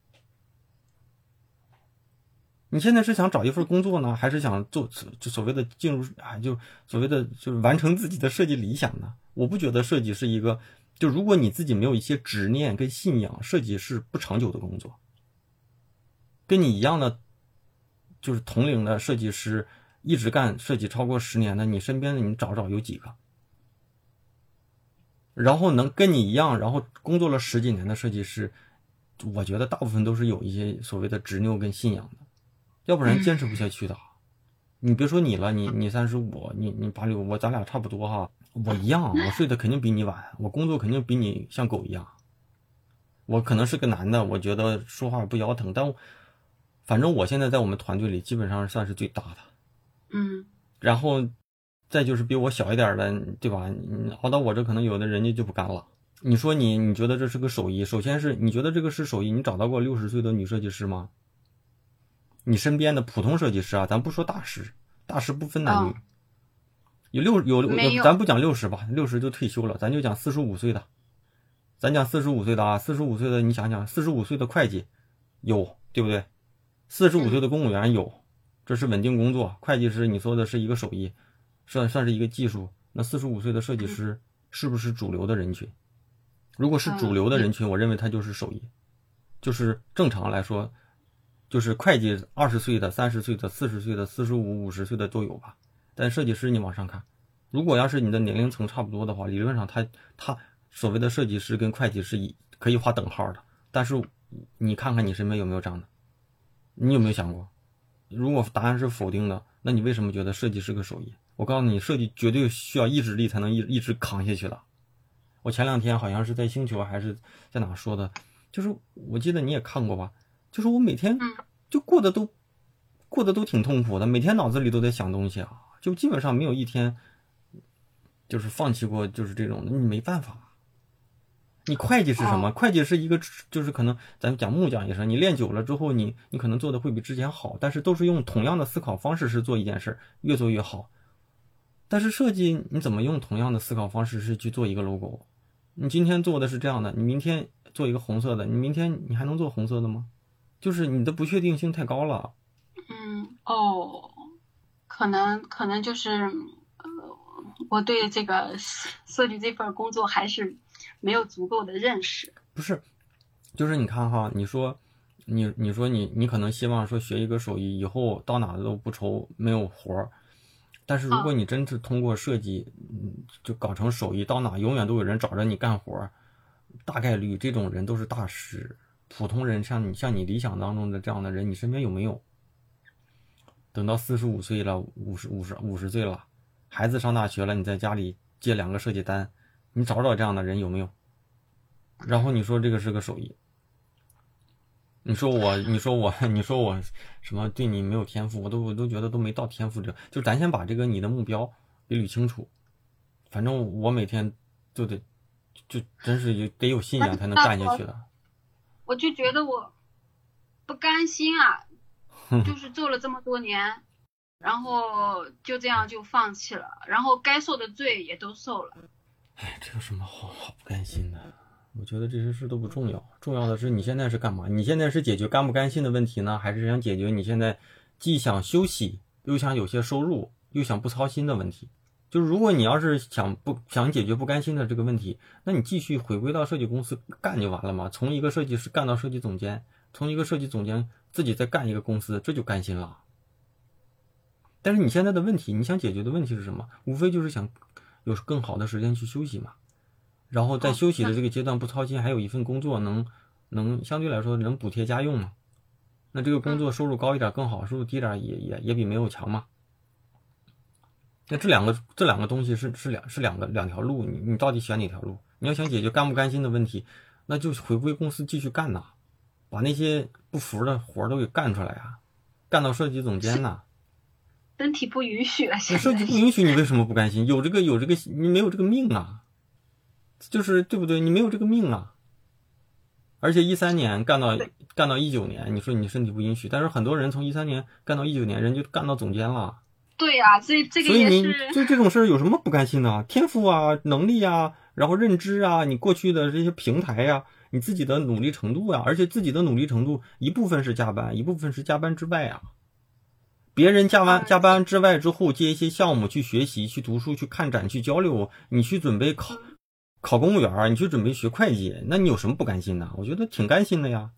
你现在是想找一份工作呢，还是想做就所谓的进入啊，就所谓的就是完成自己的设计理想呢？我不觉得设计是一个。就如果你自己没有一些执念跟信仰，设计是不长久的工作。跟你一样的，就是同龄的设计师，一直干设计超过十年的，你身边的你找找有几个？然后能跟你一样，然后工作了十几年的设计师，我觉得大部分都是有一些所谓的执拗跟信仰的，要不然坚持不下去的。你别说你了，你你三十五，你你八六，我咱俩差不多哈。我一样，我睡得肯定比你晚，我工作肯定比你像狗一样。我可能是个男的，我觉得说话不腰疼，但反正我现在在我们团队里基本上算是最大的。嗯。然后再就是比我小一点的，对吧？你熬到我这，可能有的人家就不干了。你说你，你觉得这是个手艺？首先是你觉得这个是手艺？你找到过六十岁的女设计师吗？你身边的普通设计师啊，咱不说大师，大师不分男女。有六有，咱不讲六十吧，六十就退休了，咱就讲四十五岁的，咱讲四十五岁的啊，四十五岁的，你想想，四十五岁的会计有对不对？四十五岁的公务员有，这是稳定工作。会计师你说的是一个手艺，算算是一个技术。那四十五岁的设计师是不是主流的人群？如果是主流的人群，我认为他就是手艺，就是正常来说，就是会计二十岁的、三十岁的、四十岁的、四十五、五十岁的都有吧。但设计师，你往上看，如果要是你的年龄层差不多的话，理论上他他所谓的设计师跟会计师一可以划等号的。但是你看看你身边有没有这样的？你有没有想过，如果答案是否定的，那你为什么觉得设计是个手艺？我告诉你，设计绝对需要意志力才能一一直扛下去的。我前两天好像是在星球还是在哪说的，就是我记得你也看过吧？就是我每天就过得都过得都挺痛苦的，每天脑子里都在想东西啊。就基本上没有一天，就是放弃过，就是这种的，你没办法。你会计是什么？会计是一个，就是可能咱讲木匠也是，你练久了之后，你你可能做的会比之前好，但是都是用同样的思考方式是做一件事，越做越好。但是设计你怎么用同样的思考方式是去做一个 logo？你今天做的是这样的，你明天做一个红色的，你明天你还能做红色的吗？就是你的不确定性太高了。嗯，哦。可能可能就是，呃，我对这个设计这份工作还是没有足够的认识。不是，就是你看哈，你说，你你说你你可能希望说学一个手艺以后到哪都不愁没有活儿，但是如果你真是通过设计，嗯，就搞成手艺，到哪永远都有人找着你干活儿，大概率这种人都是大师。普通人像你像你理想当中的这样的人，你身边有没有？等到四十五岁了，五十五十五十岁了，孩子上大学了，你在家里接两个设计单，你找找这样的人有没有？然后你说这个是个手艺，你说我，你说我，[LAUGHS] 你说我什么对你没有天赋，我都我都觉得都没到天赋这，就咱先把这个你的目标给捋清楚。反正我每天就得，就真是有得有信仰才能干下去的。我就觉得我不甘心啊。[LAUGHS] 就是做了这么多年，然后就这样就放弃了，然后该受的罪也都受了。哎，这有什么好好不甘心的？我觉得这些事都不重要，重要的是你现在是干嘛？你现在是解决甘不甘心的问题呢，还是想解决你现在既想休息又想有些收入又想不操心的问题？就是如果你要是想不想解决不甘心的这个问题，那你继续回归到设计公司干就完了嘛。从一个设计师干到设计总监，从一个设计总监自己再干一个公司，这就甘心了。但是你现在的问题，你想解决的问题是什么？无非就是想有更好的时间去休息嘛。然后在休息的这个阶段不操心，还有一份工作能能相对来说能补贴家用嘛？那这个工作收入高一点更好，收入低点也也也比没有强嘛。那这两个这两个东西是是两是两个两条路，你你到底选哪条路？你要想解决干不甘心的问题，那就回归公司继续干呐，把那些不服的活都给干出来啊，干到设计总监呐。身体不允许了，设计不允许，你为什么不甘心？有这个有这个，你没有这个命啊，就是对不对？你没有这个命啊。而且一三年干到干到一九年，你说你身体不允许，但是很多人从一三年干到一九年，人就干到总监了。对呀，所以这个也是。就这种事儿有什么不甘心的？天赋啊，能力啊，然后认知啊，你过去的这些平台呀，你自己的努力程度呀，而且自己的努力程度一部分是加班，一部分是加班之外啊。别人加班加班之外之后接一些项目去学习、去读书、去看展、去交流，你去准备考考公务员，你去准备学会计，那你有什么不甘心的？我觉得挺甘心的呀。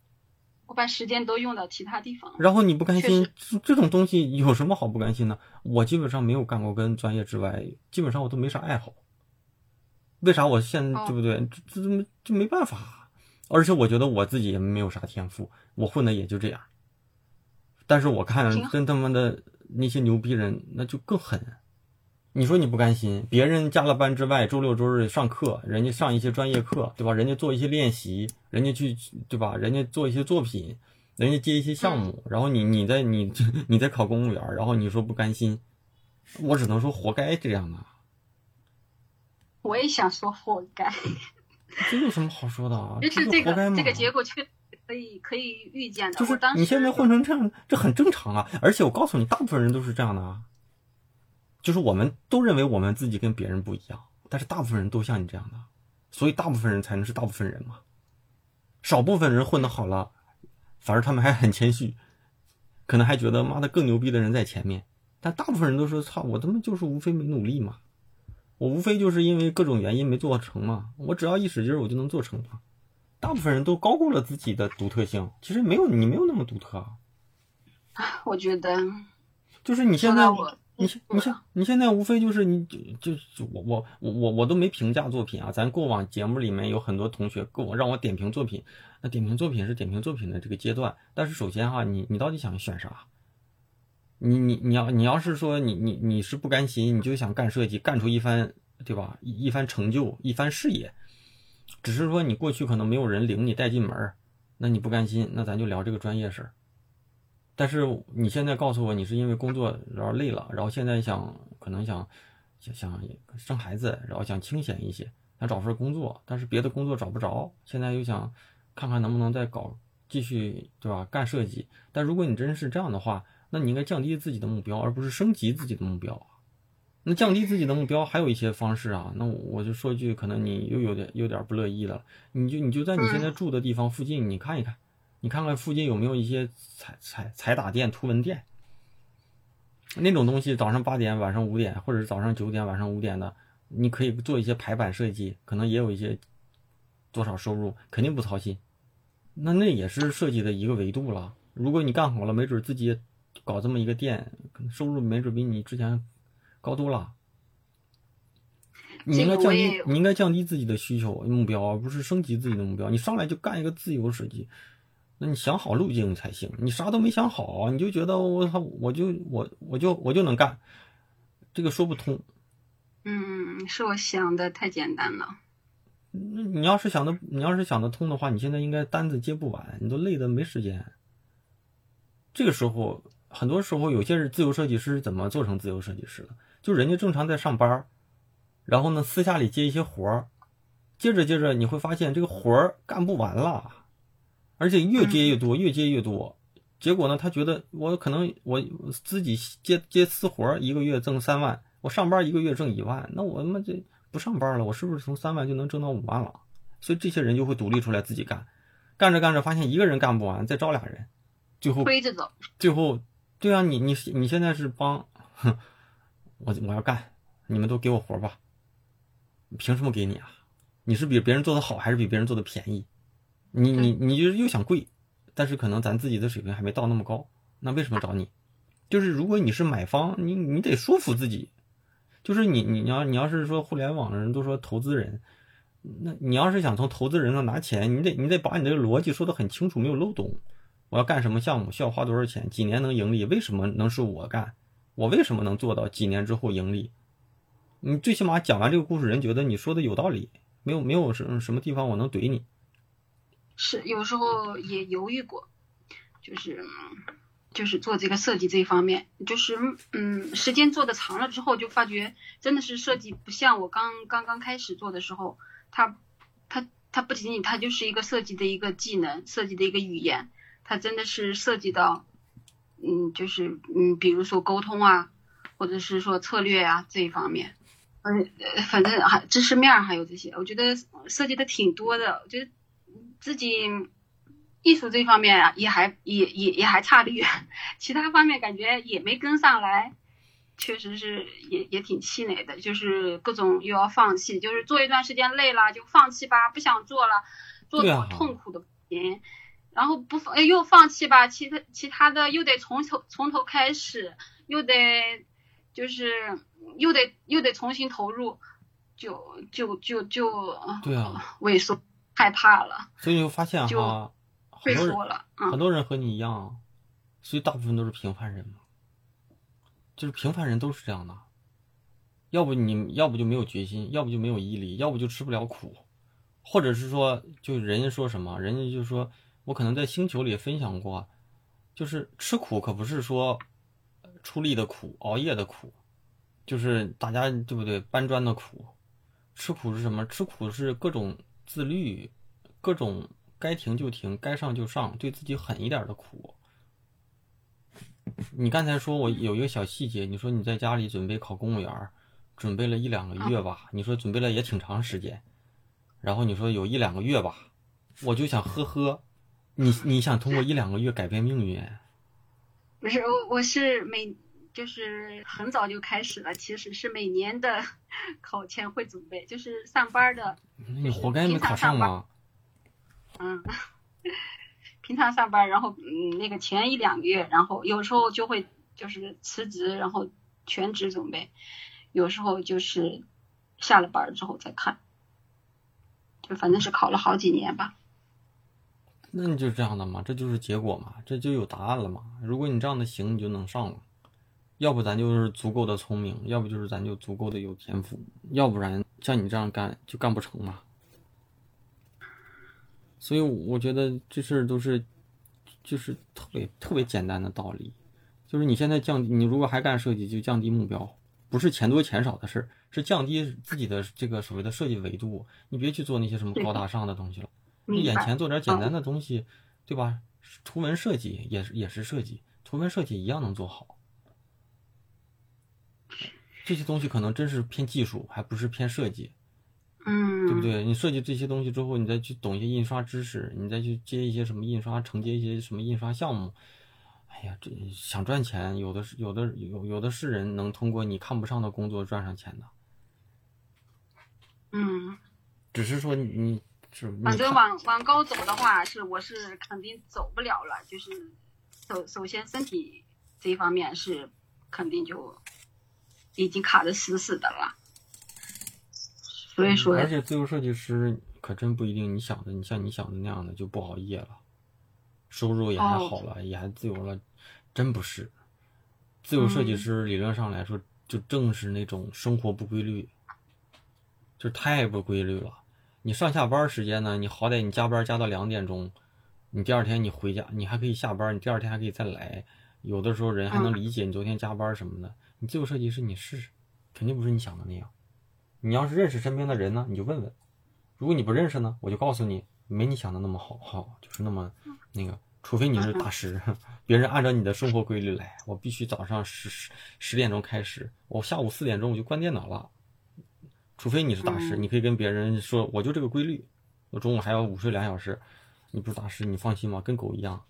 我把时间都用到其他地方。然后你不甘心，这种东西有什么好不甘心的？我基本上没有干过跟专业之外，基本上我都没啥爱好。为啥我现在对不对？这这这没办法。而且我觉得我自己也没有啥天赋，我混的也就这样。但是我看真他妈的那些牛逼人，那就更狠。你说你不甘心，别人加了班之外，周六周日上课，人家上一些专业课，对吧？人家做一些练习，人家去，对吧？人家做一些作品，人家接一些项目，然后你你在你 [LAUGHS] 你在考公务员，然后你说不甘心，我只能说活该这样的。我也想说活该。这有什么好说的啊？[LAUGHS] 就是这个这个结果确可以可以预见的。就是你现在混成这样，这很正常啊。而且我告诉你，大部分人都是这样的啊。就是我们都认为我们自己跟别人不一样，但是大部分人都像你这样的，所以大部分人才能是大部分人嘛。少部分人混得好了，反而他们还很谦虚，可能还觉得妈的更牛逼的人在前面。但大部分人都说操，我他妈就是无非没努力嘛，我无非就是因为各种原因没做成嘛，我只要一使劲我就能做成嘛。大部分人都高估了自己的独特性，其实没有你没有那么独特啊。我觉得，就是你现在。你你像你现在无非就是你就就我我我我我都没评价作品啊，咱过往节目里面有很多同学跟我让我点评作品，那点评作品是点评作品的这个阶段，但是首先哈，你你到底想选啥？你你你要你要是说你你你是不甘心，你就想干设计，干出一番对吧一一番成就一番事业，只是说你过去可能没有人领你带进门，那你不甘心，那咱就聊这个专业事儿。但是你现在告诉我，你是因为工作然后累了，然后现在想可能想想想生孩子，然后想清闲一些，想找份工作，但是别的工作找不着，现在又想看看能不能再搞继续，对吧？干设计。但如果你真是这样的话，那你应该降低自己的目标，而不是升级自己的目标。那降低自己的目标还有一些方式啊。那我就说一句，可能你又有点有点不乐意了，你就你就在你现在住的地方附近，你看一看。你看看附近有没有一些彩彩彩打店、图文店那种东西，早上八点、晚上五点，或者是早上九点、晚上五点的，你可以做一些排版设计，可能也有一些多少收入，肯定不操心。那那也是设计的一个维度了。如果你干好了，没准自己搞这么一个店，收入没准比你之前高多了。你应该降低，你应该降低自己的需求目标，而不是升级自己的目标。你上来就干一个自由设计。那你想好路径才行，你啥都没想好，你就觉得我操，我就我我就我就能干，这个说不通。嗯，是我想的太简单了。那你要是想的，你要是想得通的话，你现在应该单子接不完，你都累得没时间。这个时候，很多时候有些是自由设计师怎么做成自由设计师的？就人家正常在上班，然后呢私下里接一些活儿，接着接着你会发现这个活儿干不完了。而且越接越多，越接越多，结果呢？他觉得我可能我自己接接私活，一个月挣三万，我上班一个月挣一万，那我他妈这不上班了，我是不是从三万就能挣到五万了？所以这些人就会独立出来自己干，干着干着发现一个人干不完，再招俩人，最后推着走。最后，对啊，你你你现在是帮，哼，我我要干，你们都给我活吧，凭什么给你啊？你是比别人做的好，还是比别人做的便宜？你你你就是又想贵，但是可能咱自己的水平还没到那么高，那为什么找你？就是如果你是买方，你你得说服自己，就是你你要你要是说互联网的人都说投资人，那你要是想从投资人那拿钱，你得你得把你这个逻辑说的很清楚，没有漏洞。我要干什么项目，需要花多少钱，几年能盈利？为什么能是我干？我为什么能做到几年之后盈利？你最起码讲完这个故事，人觉得你说的有道理，没有没有什什么地方我能怼你。是有时候也犹豫过，就是就是做这个设计这一方面，就是嗯，时间做的长了之后，就发觉真的是设计不像我刚刚刚开始做的时候，它它它不仅仅它就是一个设计的一个技能，设计的一个语言，它真的是涉及到嗯，就是嗯，比如说沟通啊，或者是说策略啊这一方面，嗯，反正还知识面还有这些，我觉得涉及的挺多的，我觉得。自己艺术这方面啊，也还也也也还差得远，其他方面感觉也没跟上来，确实是也也挺气馁的，就是各种又要放弃，就是做一段时间累了就放弃吧，不想做了，做多痛苦的不行，然后不放又放弃吧，其他其他的又得从头从头开始，又得就是又得又得重新投入，就就就就对啊，萎缩。害怕了，所以你会发现哈，很多人很多人和你一样，所以大部分都是平凡人嘛，就是平凡人都是这样的，要不你要不就没有决心，要不就没有毅力，要不就吃不了苦，或者是说，就人家说什么，人家就说，我可能在星球里分享过，就是吃苦可不是说出力的苦，熬夜的苦，就是大家对不对？搬砖的苦，吃苦是什么？吃苦是各种。自律，各种该停就停，该上就上，对自己狠一点的苦。你刚才说我有一个小细节，你说你在家里准备考公务员，准备了一两个月吧？你说准备了也挺长时间，然后你说有一两个月吧，我就想呵呵，你你想通过一两个月改变命运？不是我，我是每。就是很早就开始了，其实是每年的 [LAUGHS] 考前会准备，就是上班的。你活该没考上吗？嗯，[LAUGHS] 平常上班，然后嗯，那个前一两个月，然后有时候就会就是辞职，然后全职准备，有时候就是下了班之后再看，就反正是考了好几年吧。那你就这样的嘛，这就是结果嘛，这就有答案了嘛。如果你这样的行，你就能上了。要不咱就是足够的聪明，要不就是咱就足够的有天赋，要不然像你这样干就干不成嘛。所以我觉得这事儿都是，就是特别特别简单的道理，就是你现在降低，你如果还干设计，就降低目标，不是钱多钱少的事儿，是降低自己的这个所谓的设计维度。你别去做那些什么高大上的东西了，你眼前做点简单的东西，对吧？图文设计也是也是设计，图文设计一样能做好。这些东西可能真是偏技术，还不是偏设计，嗯，对不对？你设计这些东西之后，你再去懂一些印刷知识，你再去接一些什么印刷，承接一些什么印刷项目，哎呀，这想赚钱，有的是，有的有有的是人能通过你看不上的工作赚上钱的，嗯，只是说你是反正往往高走的话，是我是肯定走不了了，就是首首先身体这一方面是肯定就。已经卡的死死的了，所以说，而且自由设计师可真不一定你想的，你像你想的那样的就不熬夜了，收入也还好了，也还自由了，真不是。自由设计师理论上来说，就正是那种生活不规律，就太不规律了。你上下班时间呢，你好歹你加班加到两点钟，你第二天你回家，你还可以下班，你第二天还可以再来，有的时候人还能理解你昨天加班什么的。你自由设计师，你试试，肯定不是你想的那样。你要是认识身边的人呢，你就问问；如果你不认识呢，我就告诉你，没你想的那么好，好就是那么那个。除非你是大师，[LAUGHS] 别人按照你的生活规律来，我必须早上十十十点钟开始，我下午四点钟我就关电脑了。除非你是大师，你可以跟别人说，我就这个规律，我中午还要午睡两小时，你不是大师，你放心吧，跟狗一样。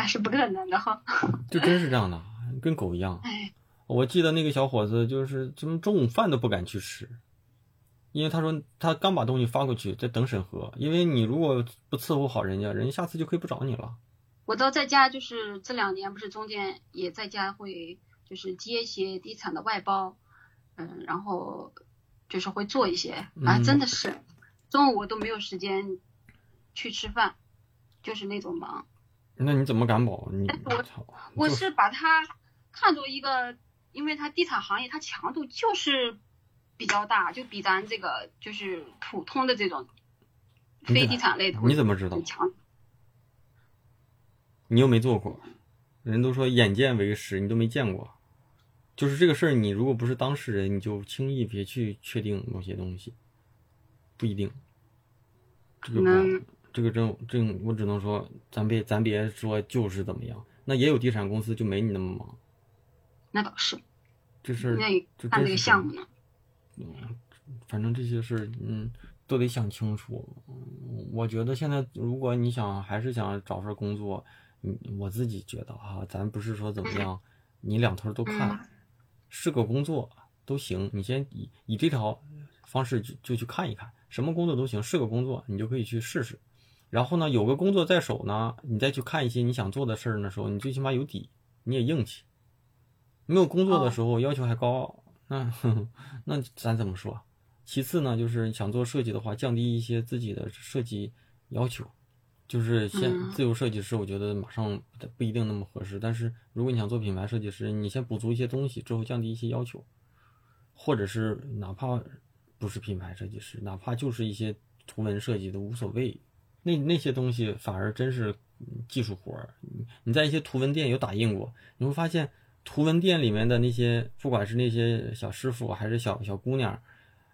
那是不可能的哈。[LAUGHS] 就真是这样的，跟狗一样。哎，我记得那个小伙子就是怎么中午饭都不敢去吃，因为他说他刚把东西发过去，在等审核。因为你如果不伺候好人家，人家下次就可以不找你了。我到在家就是这两年，不是中间也在家会就是接一些地产的外包，嗯，然后就是会做一些，啊，真的是中午我都没有时间去吃饭，就是那种忙。那你怎么敢保？你我我是把它看作一个，因为它地产行业它强度就是比较大，就比咱这个就是普通的这种非地产类的，你怎么知道？强。你又没做过，人都说眼见为实，你都没见过。就是这个事儿，你如果不是当事人，你就轻易别去确定某些东西，不一定。这个不。这个真真，我只能说，咱别咱别说就是怎么样，那也有地产公司就没你那么忙。那倒是，这事儿看这个项目呢。嗯，反正这些事儿，嗯，都得想清楚。我觉得现在，如果你想还是想找份工作，嗯，我自己觉得哈，咱不是说怎么样，你两头都看，是个工作都行。你先以以这条方式就就去看一看，什么工作都行，是个工作，你就可以去试试。然后呢，有个工作在手呢，你再去看一些你想做的事儿的时候，你最起码有底，你也硬气。没有工作的时候要求还高，那 [LAUGHS] 那咱怎么说？其次呢，就是想做设计的话，降低一些自己的设计要求，就是先自由设计师，我觉得马上不一定那么合适。但是如果你想做品牌设计师，你先补足一些东西，之后降低一些要求，或者是哪怕不是品牌设计师，哪怕就是一些图文设计都无所谓。那那些东西反而真是技术活儿。你在一些图文店有打印过，你会发现图文店里面的那些，不管是那些小师傅还是小小姑娘，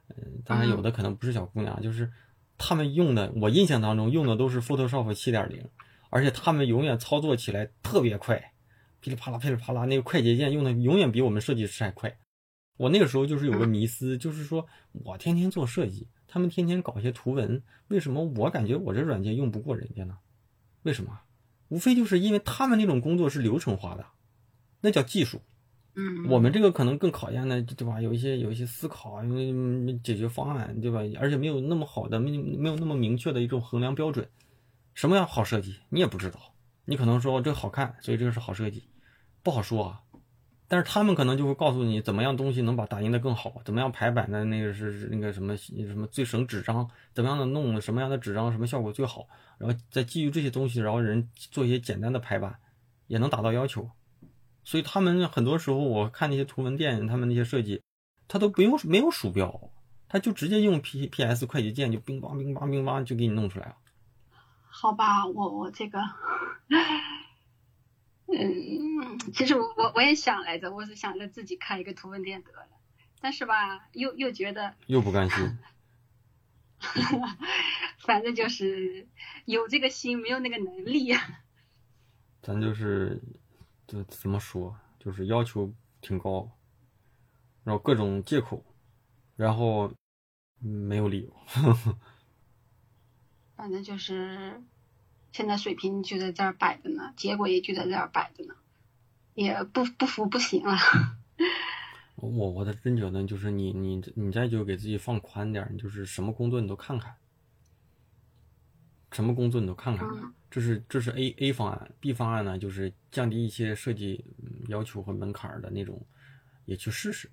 嗯，当然有的可能不是小姑娘，就是他们用的，我印象当中用的都是 Photoshop 七点零，而且他们永远操作起来特别快，噼里啪啦噼里啪啦，那个快捷键用的永远比我们设计师还快。我那个时候就是有个迷思，就是说我天天做设计。他们天天搞一些图文，为什么我感觉我这软件用不过人家呢？为什么？无非就是因为他们那种工作是流程化的，那叫技术。嗯，我们这个可能更考验的，对吧？有一些有一些思考，因为解决方案，对吧？而且没有那么好的，没没有那么明确的一种衡量标准。什么样好设计，你也不知道。你可能说这个好看，所以这个是好设计，不好说啊。但是他们可能就会告诉你怎么样东西能把打印的更好，怎么样排版的那个是那个什么什么最省纸张，怎么样的弄什么样的纸张什么效果最好，然后再基于这些东西，然后人做一些简单的排版，也能达到要求。所以他们很多时候我看那些图文店，他们那些设计，他都不用没有鼠标，他就直接用 P P S 快捷键就乒乓乒乓乒乓就给你弄出来了。好吧，我我这个。嗯，其实我我我也想来着，我是想着自己开一个图文店得了，但是吧，又又觉得又不甘心，[LAUGHS] 反正就是有这个心，没有那个能力。咱就是，这怎么说，就是要求挺高，然后各种借口，然后没有理由。[LAUGHS] 反正就是。现在水平就在这儿摆着呢，结果也就在这儿摆着呢，也不不服不行了。[LAUGHS] 我我的真觉得就是你你你再就给自己放宽点，你就是什么工作你都看看，什么工作你都看看。这是这是 A A 方案，B 方案呢就是降低一些设计要求和门槛的那种，也去试试。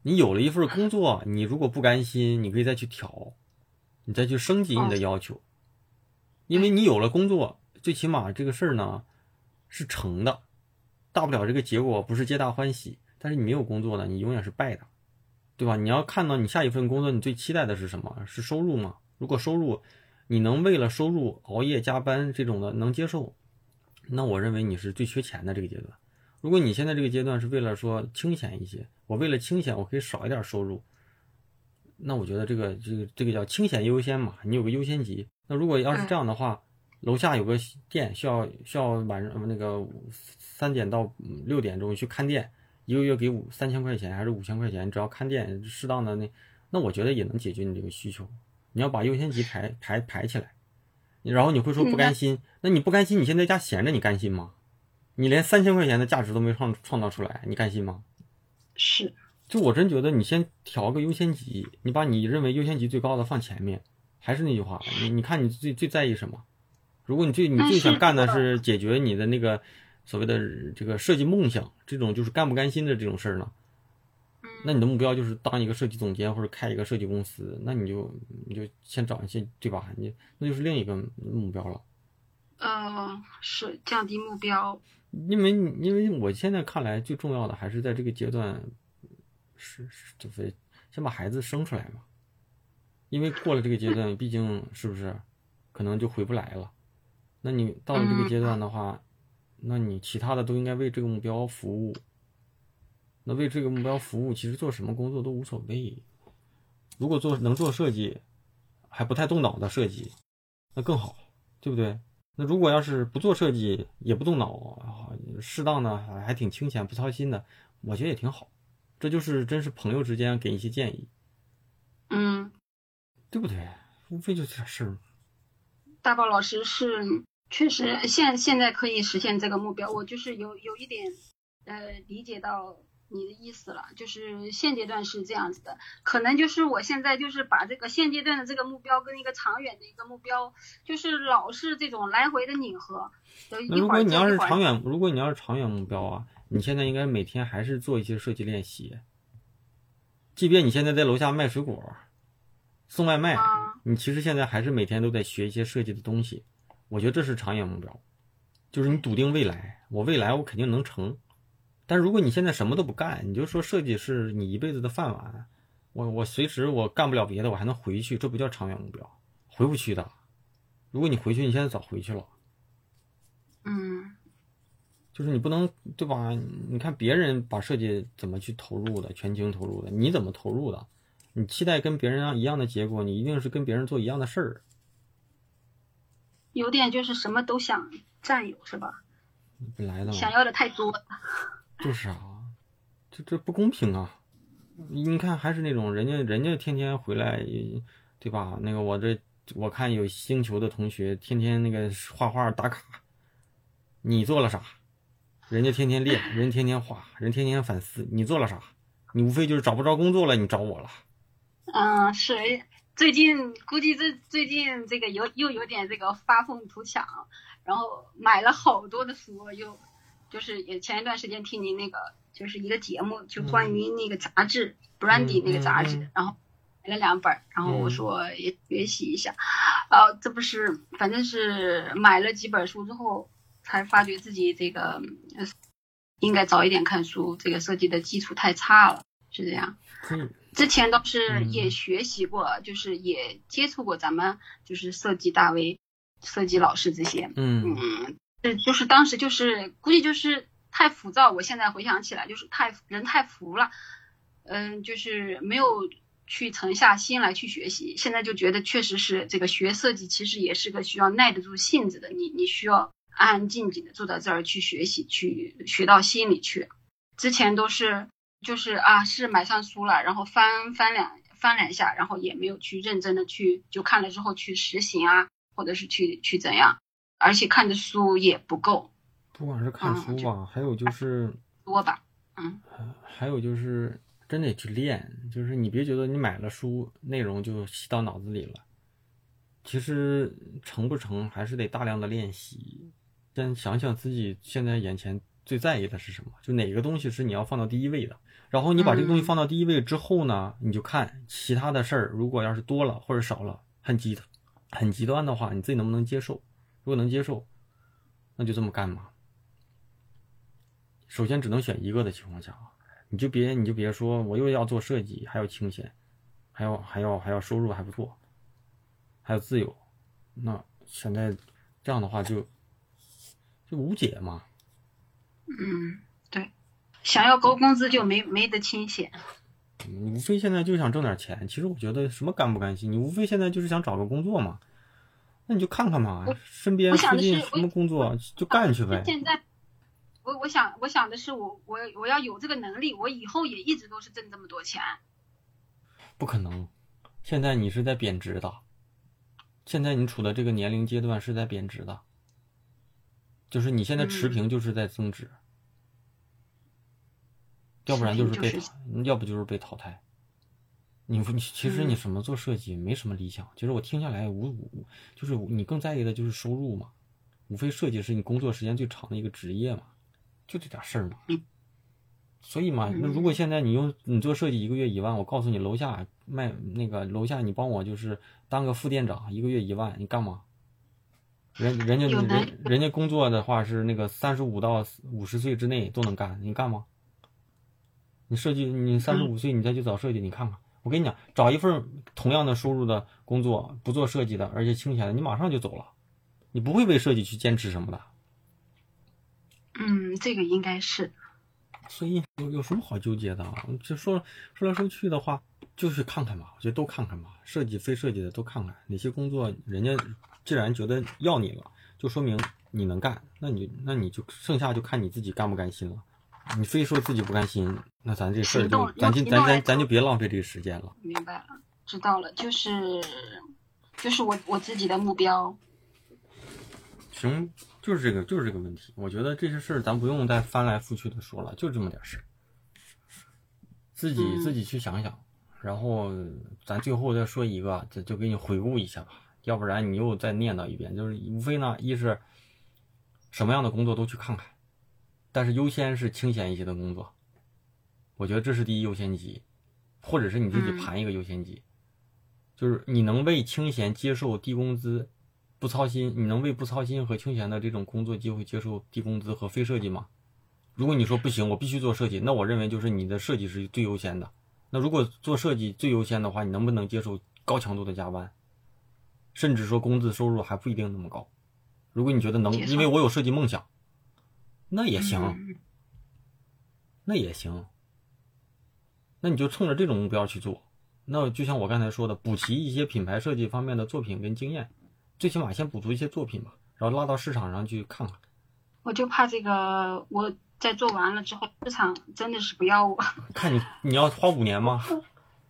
你有了一份工作，你如果不甘心，你可以再去调，你再去升级你的要求。因为你有了工作，最起码这个事儿呢是成的，大不了这个结果不是皆大欢喜。但是你没有工作呢，你永远是败的，对吧？你要看到你下一份工作，你最期待的是什么？是收入吗？如果收入你能为了收入熬夜加班这种的能接受，那我认为你是最缺钱的这个阶段。如果你现在这个阶段是为了说清闲一些，我为了清闲我可以少一点收入，那我觉得这个这个这个叫清闲优先嘛，你有个优先级。那如果要是这样的话，楼下有个店需要需要晚上那个三点到六点钟去看店，一个月给五三千块钱还是五千块钱，只要看店适当的那那我觉得也能解决你这个需求。你要把优先级排排排起来，然后你会说不甘心，那你不甘心，你现在家闲着，你甘心吗？你连三千块钱的价值都没创创造出来，你甘心吗？是，就我真觉得你先调个优先级，你把你认为优先级最高的放前面。还是那句话，你你看你最最在意什么？如果你最你最想干的是解决你的那个所谓的这个设计梦想，这种就是干不甘心的这种事儿呢？那你的目标就是当一个设计总监或者开一个设计公司，那你就你就先找一些对吧？你那就是另一个目标了。呃，是降低目标。因为因为我现在看来最重要的还是在这个阶段，是就是先把孩子生出来嘛。因为过了这个阶段，[LAUGHS] 毕竟是不是，可能就回不来了。那你到了这个阶段的话，那你其他的都应该为这个目标服务。那为这个目标服务，其实做什么工作都无所谓。如果做能做设计，还不太动脑的设计，那更好，对不对？那如果要是不做设计，也不动脑，适当的还挺清闲不操心的，我觉得也挺好。这就是真是朋友之间给一些建议。嗯。对不对？无非就这点事儿。大宝老师是确实现现在可以实现这个目标，我就是有有一点呃理解到你的意思了，就是现阶段是这样子的，可能就是我现在就是把这个现阶段的这个目标跟一个长远的一个目标，就是老是这种来回的拧合。那如果你要是长远，如果你要是长远目标啊，你现在应该每天还是做一些设计练习，即便你现在在楼下卖水果。送外卖，你其实现在还是每天都在学一些设计的东西，我觉得这是长远目标，就是你笃定未来，我未来我肯定能成。但如果你现在什么都不干，你就说设计是你一辈子的饭碗，我我随时我干不了别的，我还能回去，这不叫长远目标，回不去的。如果你回去，你现在早回去了。嗯，就是你不能对吧？你看别人把设计怎么去投入的，全情投入的，你怎么投入的？你期待跟别人一样的结果，你一定是跟别人做一样的事儿。有点就是什么都想占有，是吧？本来的想要的太多。就是啊，这这不公平啊！你看，还是那种人家人家天天回来，对吧？那个我这我看有星球的同学天天那个画画打卡，你做了啥？人家天天练，人天天画，人天天反思，你做了啥？你无非就是找不着工作了，你找我了。嗯，是最近估计这最近这个有又有点这个发愤图强，然后买了好多的书，又就是也前一段时间听您那个就是一个节目，就关于那个杂志，Brandy 那个杂志，然后买了两本，然后我说也学习一下，呃，这不是反正是买了几本书之后，才发觉自己这个应该早一点看书，这个设计的基础太差了，是这样。之前倒是也学习过，就是也接触过咱们就是设计大 V、设计老师这些。嗯嗯，是就是当时就是估计就是太浮躁，我现在回想起来就是太人太浮了，嗯，就是没有去沉下心来去学习。现在就觉得确实是这个学设计其实也是个需要耐得住性子的，你你需要安安静静的坐在这儿去学习，去学到心里去。之前都是。就是啊，是买上书了，然后翻翻两翻两下，然后也没有去认真的去就看了之后去实行啊，或者是去去怎样，而且看的书也不够。不管是看书吧，还有就是多吧，嗯，还有就是真得去练，就是你别觉得你买了书内容就吸到脑子里了，其实成不成还是得大量的练习。先想想自己现在眼前最在意的是什么，就哪个东西是你要放到第一位的。然后你把这个东西放到第一位之后呢，你就看其他的事儿，如果要是多了或者少了，很极很极端的话，你自己能不能接受？如果能接受，那就这么干嘛。首先只能选一个的情况下啊，你就别你就别说我又要做设计，还要清闲，还要还要还要收入还不错，还有自由，那现在这样的话就就无解嘛。嗯。对想要高工资就没没得清闲，你无非现在就想挣点钱。其实我觉得什么甘不甘心，你无非现在就是想找个工作嘛。那你就看看嘛，身边附近什么工作就干去呗。现在，我我想我想的是我我我要有这个能力，我以后也一直都是挣这么多钱。不可能。现在你是在贬值的，现在你处的这个年龄阶段是在贬值的，就是你现在持平就是在增值，要不然就是被，要不就是被淘汰。你你其实你什么做设计没什么理想，其实我听下来无无就是你更在意的就是收入嘛，无非设计是你工作时间最长的一个职业嘛，就这点事儿嘛。所以嘛，那如果现在你用你做设计一个月一万，我告诉你楼下卖那个楼下你帮我就是当个副店长，一个月一万，你干吗？人人家人人家工作的话是那个三十五到五十岁之内都能干，你干吗？你设计你三十五岁你再去找设计，你看看，我跟你讲，找一份同样的收入的工作，不做设计的，而且清闲的，你马上就走了，你不会为设计去坚持什么的。嗯，这个应该是。所以有有什么好纠结的啊？就说说来说去的话，就是看看吧，我觉得都看看吧，设计非设计的都看看，哪些工作人家既然觉得要你了，就说明你能干，那你那你就剩下就看你自己甘不甘心了。你非说自己不甘心，那咱这事儿就咱就咱咱咱就别浪费这个时间了。明白了，知道了，就是就是我我自己的目标。行。就是这个，就是这个问题。我觉得这些事儿咱不用再翻来覆去的说了，就这么点事儿，自己自己去想想。然后咱最后再说一个，就就给你回顾一下吧，要不然你又再念叨一遍。就是无非呢，一是什么样的工作都去看看，但是优先是清闲一些的工作。我觉得这是第一优先级，或者是你自己盘一个优先级，就是你能为清闲接受低工资。不操心，你能为不操心和清闲的这种工作机会接受低工资和非设计吗？如果你说不行，我必须做设计，那我认为就是你的设计是最优先的。那如果做设计最优先的话，你能不能接受高强度的加班？甚至说工资收入还不一定那么高。如果你觉得能，因为我有设计梦想，那也行，那也行。那你就冲着这种目标去做。那就像我刚才说的，补齐一些品牌设计方面的作品跟经验。最起码先补足一些作品吧，然后拉到市场上去看看。我就怕这个，我在做完了之后，市场真的是不要我。[LAUGHS] 看你，你要花五年吗？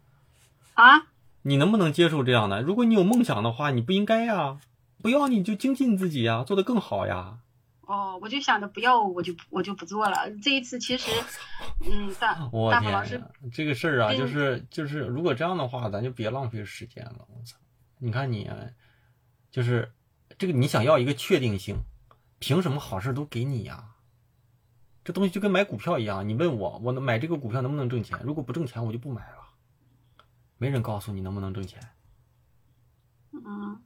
[LAUGHS] 啊？你能不能接受这样的？如果你有梦想的话，你不应该呀，不要你就精进自己呀，做得更好呀。哦，我就想着不要我，我就我就不做了。这一次其实，嗯，大 [LAUGHS] 大宝老师，这个事儿啊，就是就是，如果这样的话，咱就别浪费时间了。我操，你看你。就是这个，你想要一个确定性，凭什么好事都给你呀？这东西就跟买股票一样，你问我，我能买这个股票能不能挣钱？如果不挣钱，我就不买了。没人告诉你能不能挣钱。嗯，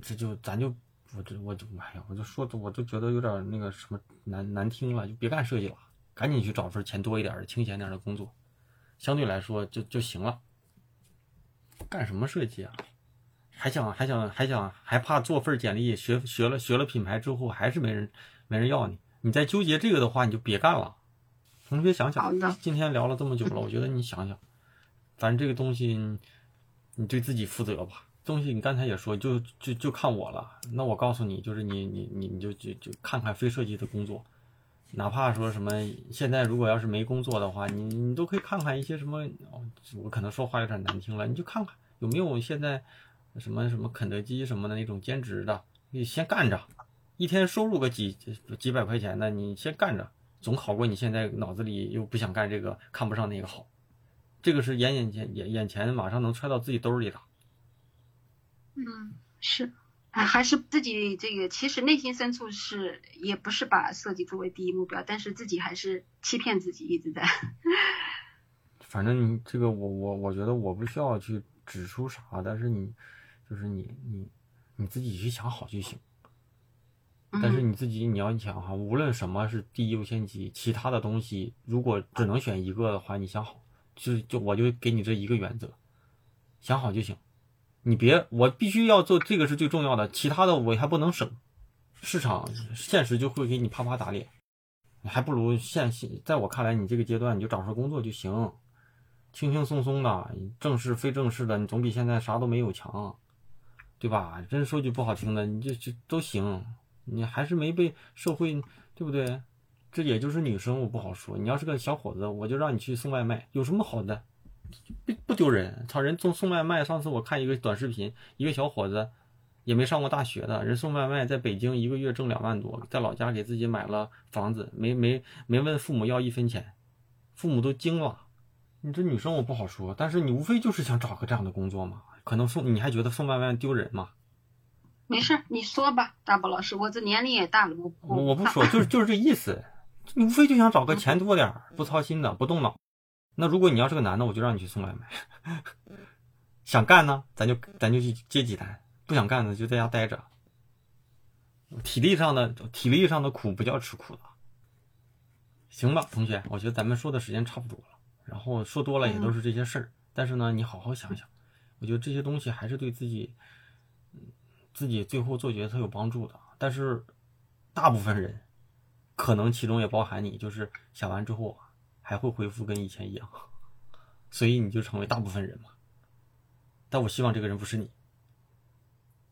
这就咱就我这我就哎呀，我就说的我就觉得有点那个什么难难听了，就别干设计了，赶紧去找份钱多一点的、清闲点的工作，相对来说就就行了。干什么设计啊？还想还想还想还怕做份简历学学了学了品牌之后还是没人没人要你，你再纠结这个的话你就别干了。同学想想，今天聊了这么久了，我觉得你想想，反正这个东西你对自己负责吧。东西你刚才也说，就就就看我了。那我告诉你，就是你你你你就就就看看非设计的工作，哪怕说什么现在如果要是没工作的话，你你都可以看看一些什么。我可能说话有点难听了，你就看看有没有现在。什么什么肯德基什么的那种兼职的，你先干着，一天收入个几几百块钱的，你先干着，总好过你现在脑子里又不想干这个，看不上那个好。这个是眼眼前眼眼前马上能揣到自己兜里的。嗯，是，还是自己这个，其实内心深处是也不是把设计作为第一目标，但是自己还是欺骗自己一直在。[LAUGHS] 反正你这个我我我觉得我不需要去指出啥，但是你。就是你你你自己去想好就行，但是你自己你要想哈，无论什么是第一优先级，其他的东西如果只能选一个的话，你想好，就就我就给你这一个原则，想好就行，你别我必须要做这个是最重要的，其他的我还不能省，市场现实就会给你啪啪打脸，你还不如现现在我看来，你这个阶段你就找份工作就行，轻轻松松的，正式非正式的，你总比现在啥都没有强。对吧？真说句不好听的，你这这都行，你还是没被社会，对不对？这也就是女生，我不好说。你要是个小伙子，我就让你去送外卖，有什么好的？不不丢人。操人送送外卖，上次我看一个短视频，一个小伙子也没上过大学的人送外卖，在北京一个月挣两万多，在老家给自己买了房子，没没没问父母要一分钱，父母都惊了。你这女生我不好说，但是你无非就是想找个这样的工作嘛。可能送你还觉得送外卖丢人吗？没事，你说吧，大宝老师，我这年龄也大了，我我我不说，就是 [LAUGHS] 就是这意思。你无非就想找个钱多点不操心的，不动脑。那如果你要是个男的，我就让你去送外卖。[LAUGHS] 想干呢，咱就咱就去接几单；不想干呢，就在家待着。体力上的体力上的苦不叫吃苦的。行吧，同学，我觉得咱们说的时间差不多了。然后说多了也都是这些事儿，但是呢，你好好想想，我觉得这些东西还是对自己，自己最后做决策有帮助的。但是大部分人。可能其中也包含你，就是想完之后还会恢复跟以前一样，所以你就成为大部分人嘛。但我希望这个人不是你，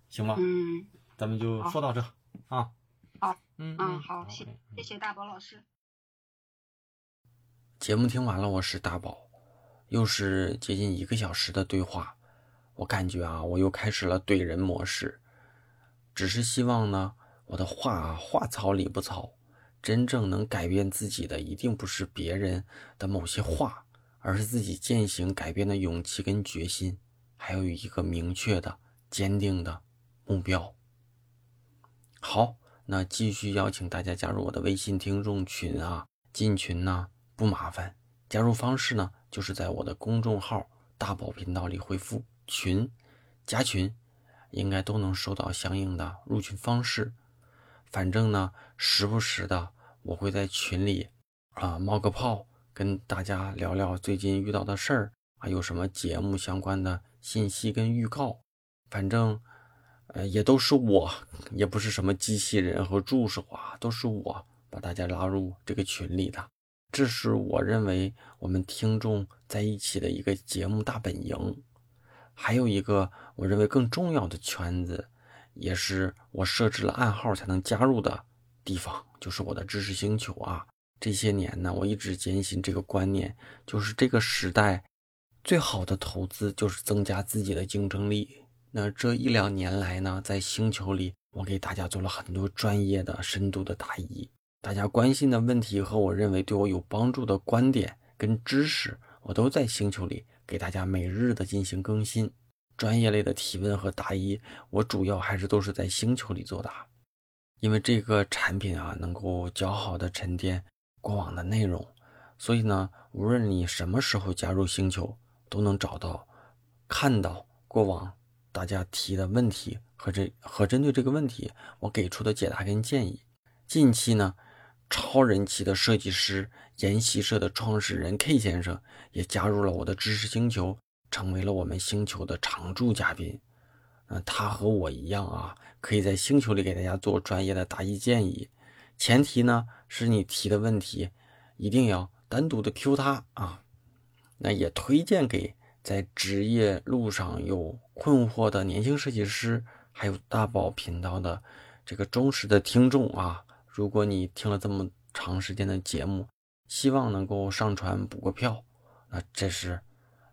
行吗？嗯，咱们就说到这啊。好，嗯嗯好，谢谢谢大宝老师。节目听完了，我是大宝，又是接近一个小时的对话，我感觉啊，我又开始了怼人模式。只是希望呢，我的话，话糙理不糙。真正能改变自己的，一定不是别人的某些话，而是自己践行改变的勇气跟决心，还有一个明确的、坚定的目标。好，那继续邀请大家加入我的微信听众群啊！进群呢不麻烦，加入方式呢就是在我的公众号“大宝频道”里回复“群”，加群，应该都能收到相应的入群方式。反正呢，时不时的。我会在群里啊冒个泡，跟大家聊聊最近遇到的事儿啊，有什么节目相关的信息跟预告。反正呃也都是我，也不是什么机器人和助手啊，都是我把大家拉入这个群里的。这是我认为我们听众在一起的一个节目大本营。还有一个我认为更重要的圈子，也是我设置了暗号才能加入的。地方就是我的知识星球啊！这些年呢，我一直坚信这个观念，就是这个时代最好的投资就是增加自己的竞争力。那这一两年来呢，在星球里，我给大家做了很多专业的、深度的答疑，大家关心的问题和我认为对我有帮助的观点跟知识，我都在星球里给大家每日的进行更新。专业类的提问和答疑，我主要还是都是在星球里作答。因为这个产品啊，能够较好的沉淀过往的内容，所以呢，无论你什么时候加入星球，都能找到、看到过往大家提的问题和这和针对这个问题我给出的解答跟建议。近期呢，超人气的设计师研习社的创始人 K 先生也加入了我的知识星球，成为了我们星球的常驻嘉宾。嗯，他和我一样啊。可以在星球里给大家做专业的答疑建议，前提呢是你提的问题一定要单独的 Q 他啊。那也推荐给在职业路上有困惑的年轻设计师，还有大宝频道的这个忠实的听众啊。如果你听了这么长时间的节目，希望能够上传补个票，那这是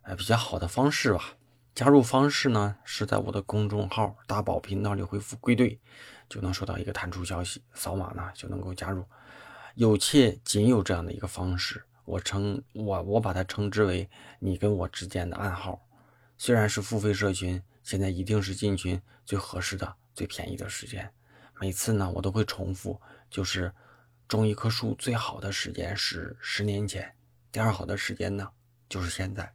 呃比较好的方式吧。加入方式呢，是在我的公众号“大宝频道”里回复“归队”，就能收到一个弹出消息，扫码呢就能够加入。有且仅有这样的一个方式，我称我我把它称之为你跟我之间的暗号。虽然是付费社群，现在一定是进群最合适的、最便宜的时间。每次呢，我都会重复，就是种一棵树最好的时间是十年前，第二好的时间呢就是现在。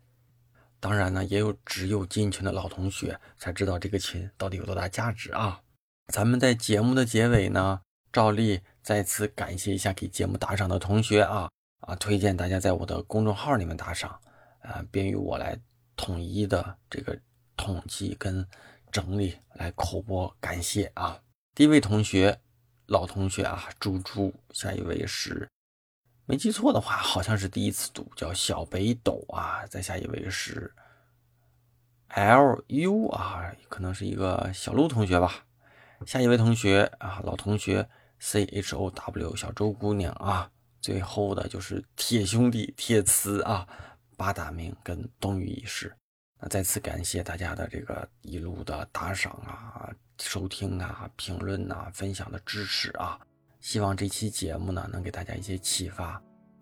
当然呢，也有只有进群的老同学才知道这个群到底有多大价值啊！咱们在节目的结尾呢，照例再次感谢一下给节目打赏的同学啊啊！推荐大家在我的公众号里面打赏，啊，便于我来统一的这个统计跟整理，来口播感谢啊！第一位同学，老同学啊，猪猪，下一位是。没记错的话，好像是第一次读，叫小北斗啊。再下一位是 L U 啊，可能是一个小鹿同学吧。下一位同学啊，老同学 C H O W 小周姑娘啊。最后的就是铁兄弟铁磁啊，八大名跟冬雨一事。那再次感谢大家的这个一路的打赏啊、收听啊评论呐分享的支持啊希望这期节目呢能给大家一些启发。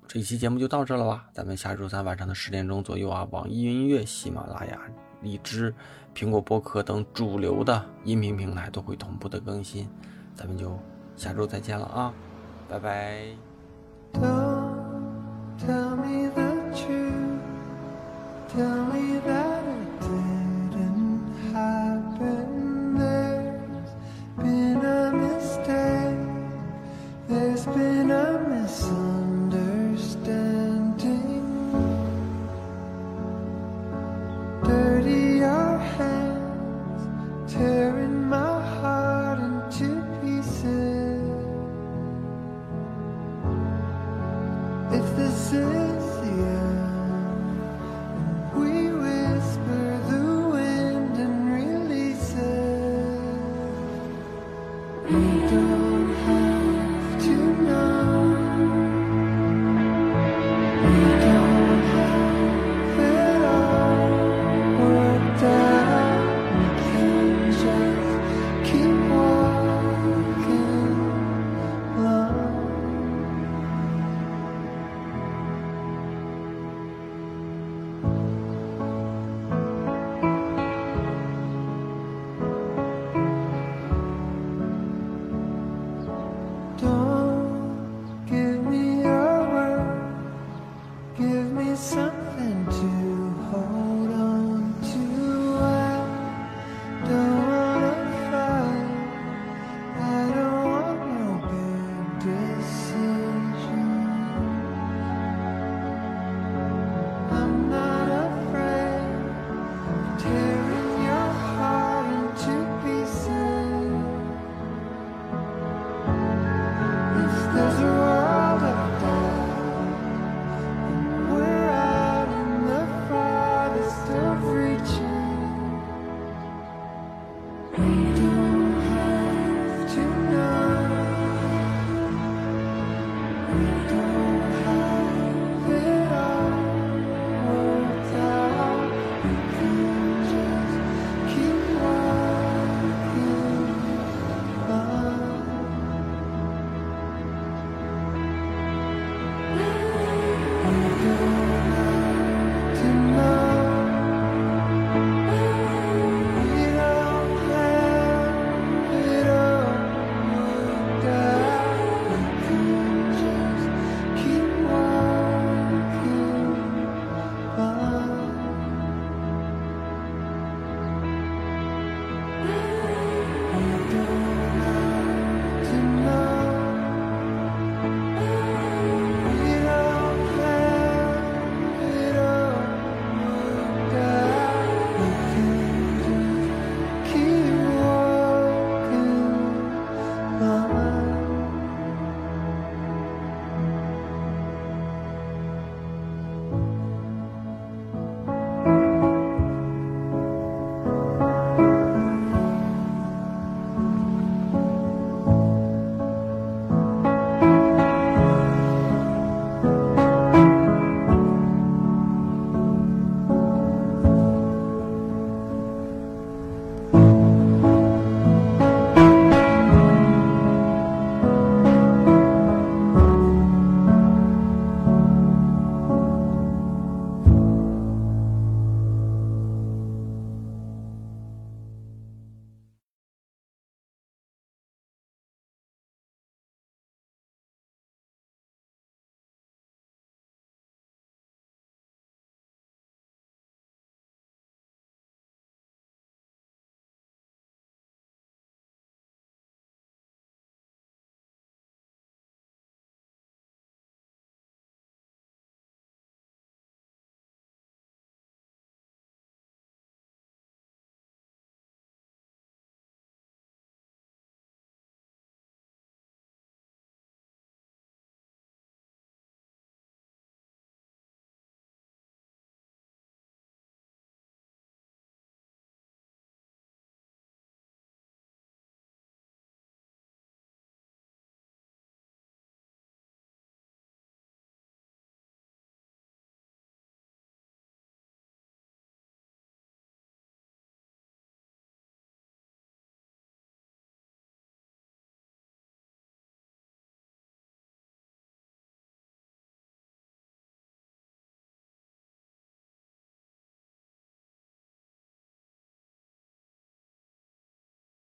这期节目就到这了吧咱们下周三晚上的十点钟左右啊网易云音乐喜马拉雅荔枝苹果播客等主流的音频平台都会同步的更新咱们就下周再见了啊拜拜。Don't tell me that you tell me that been a missile.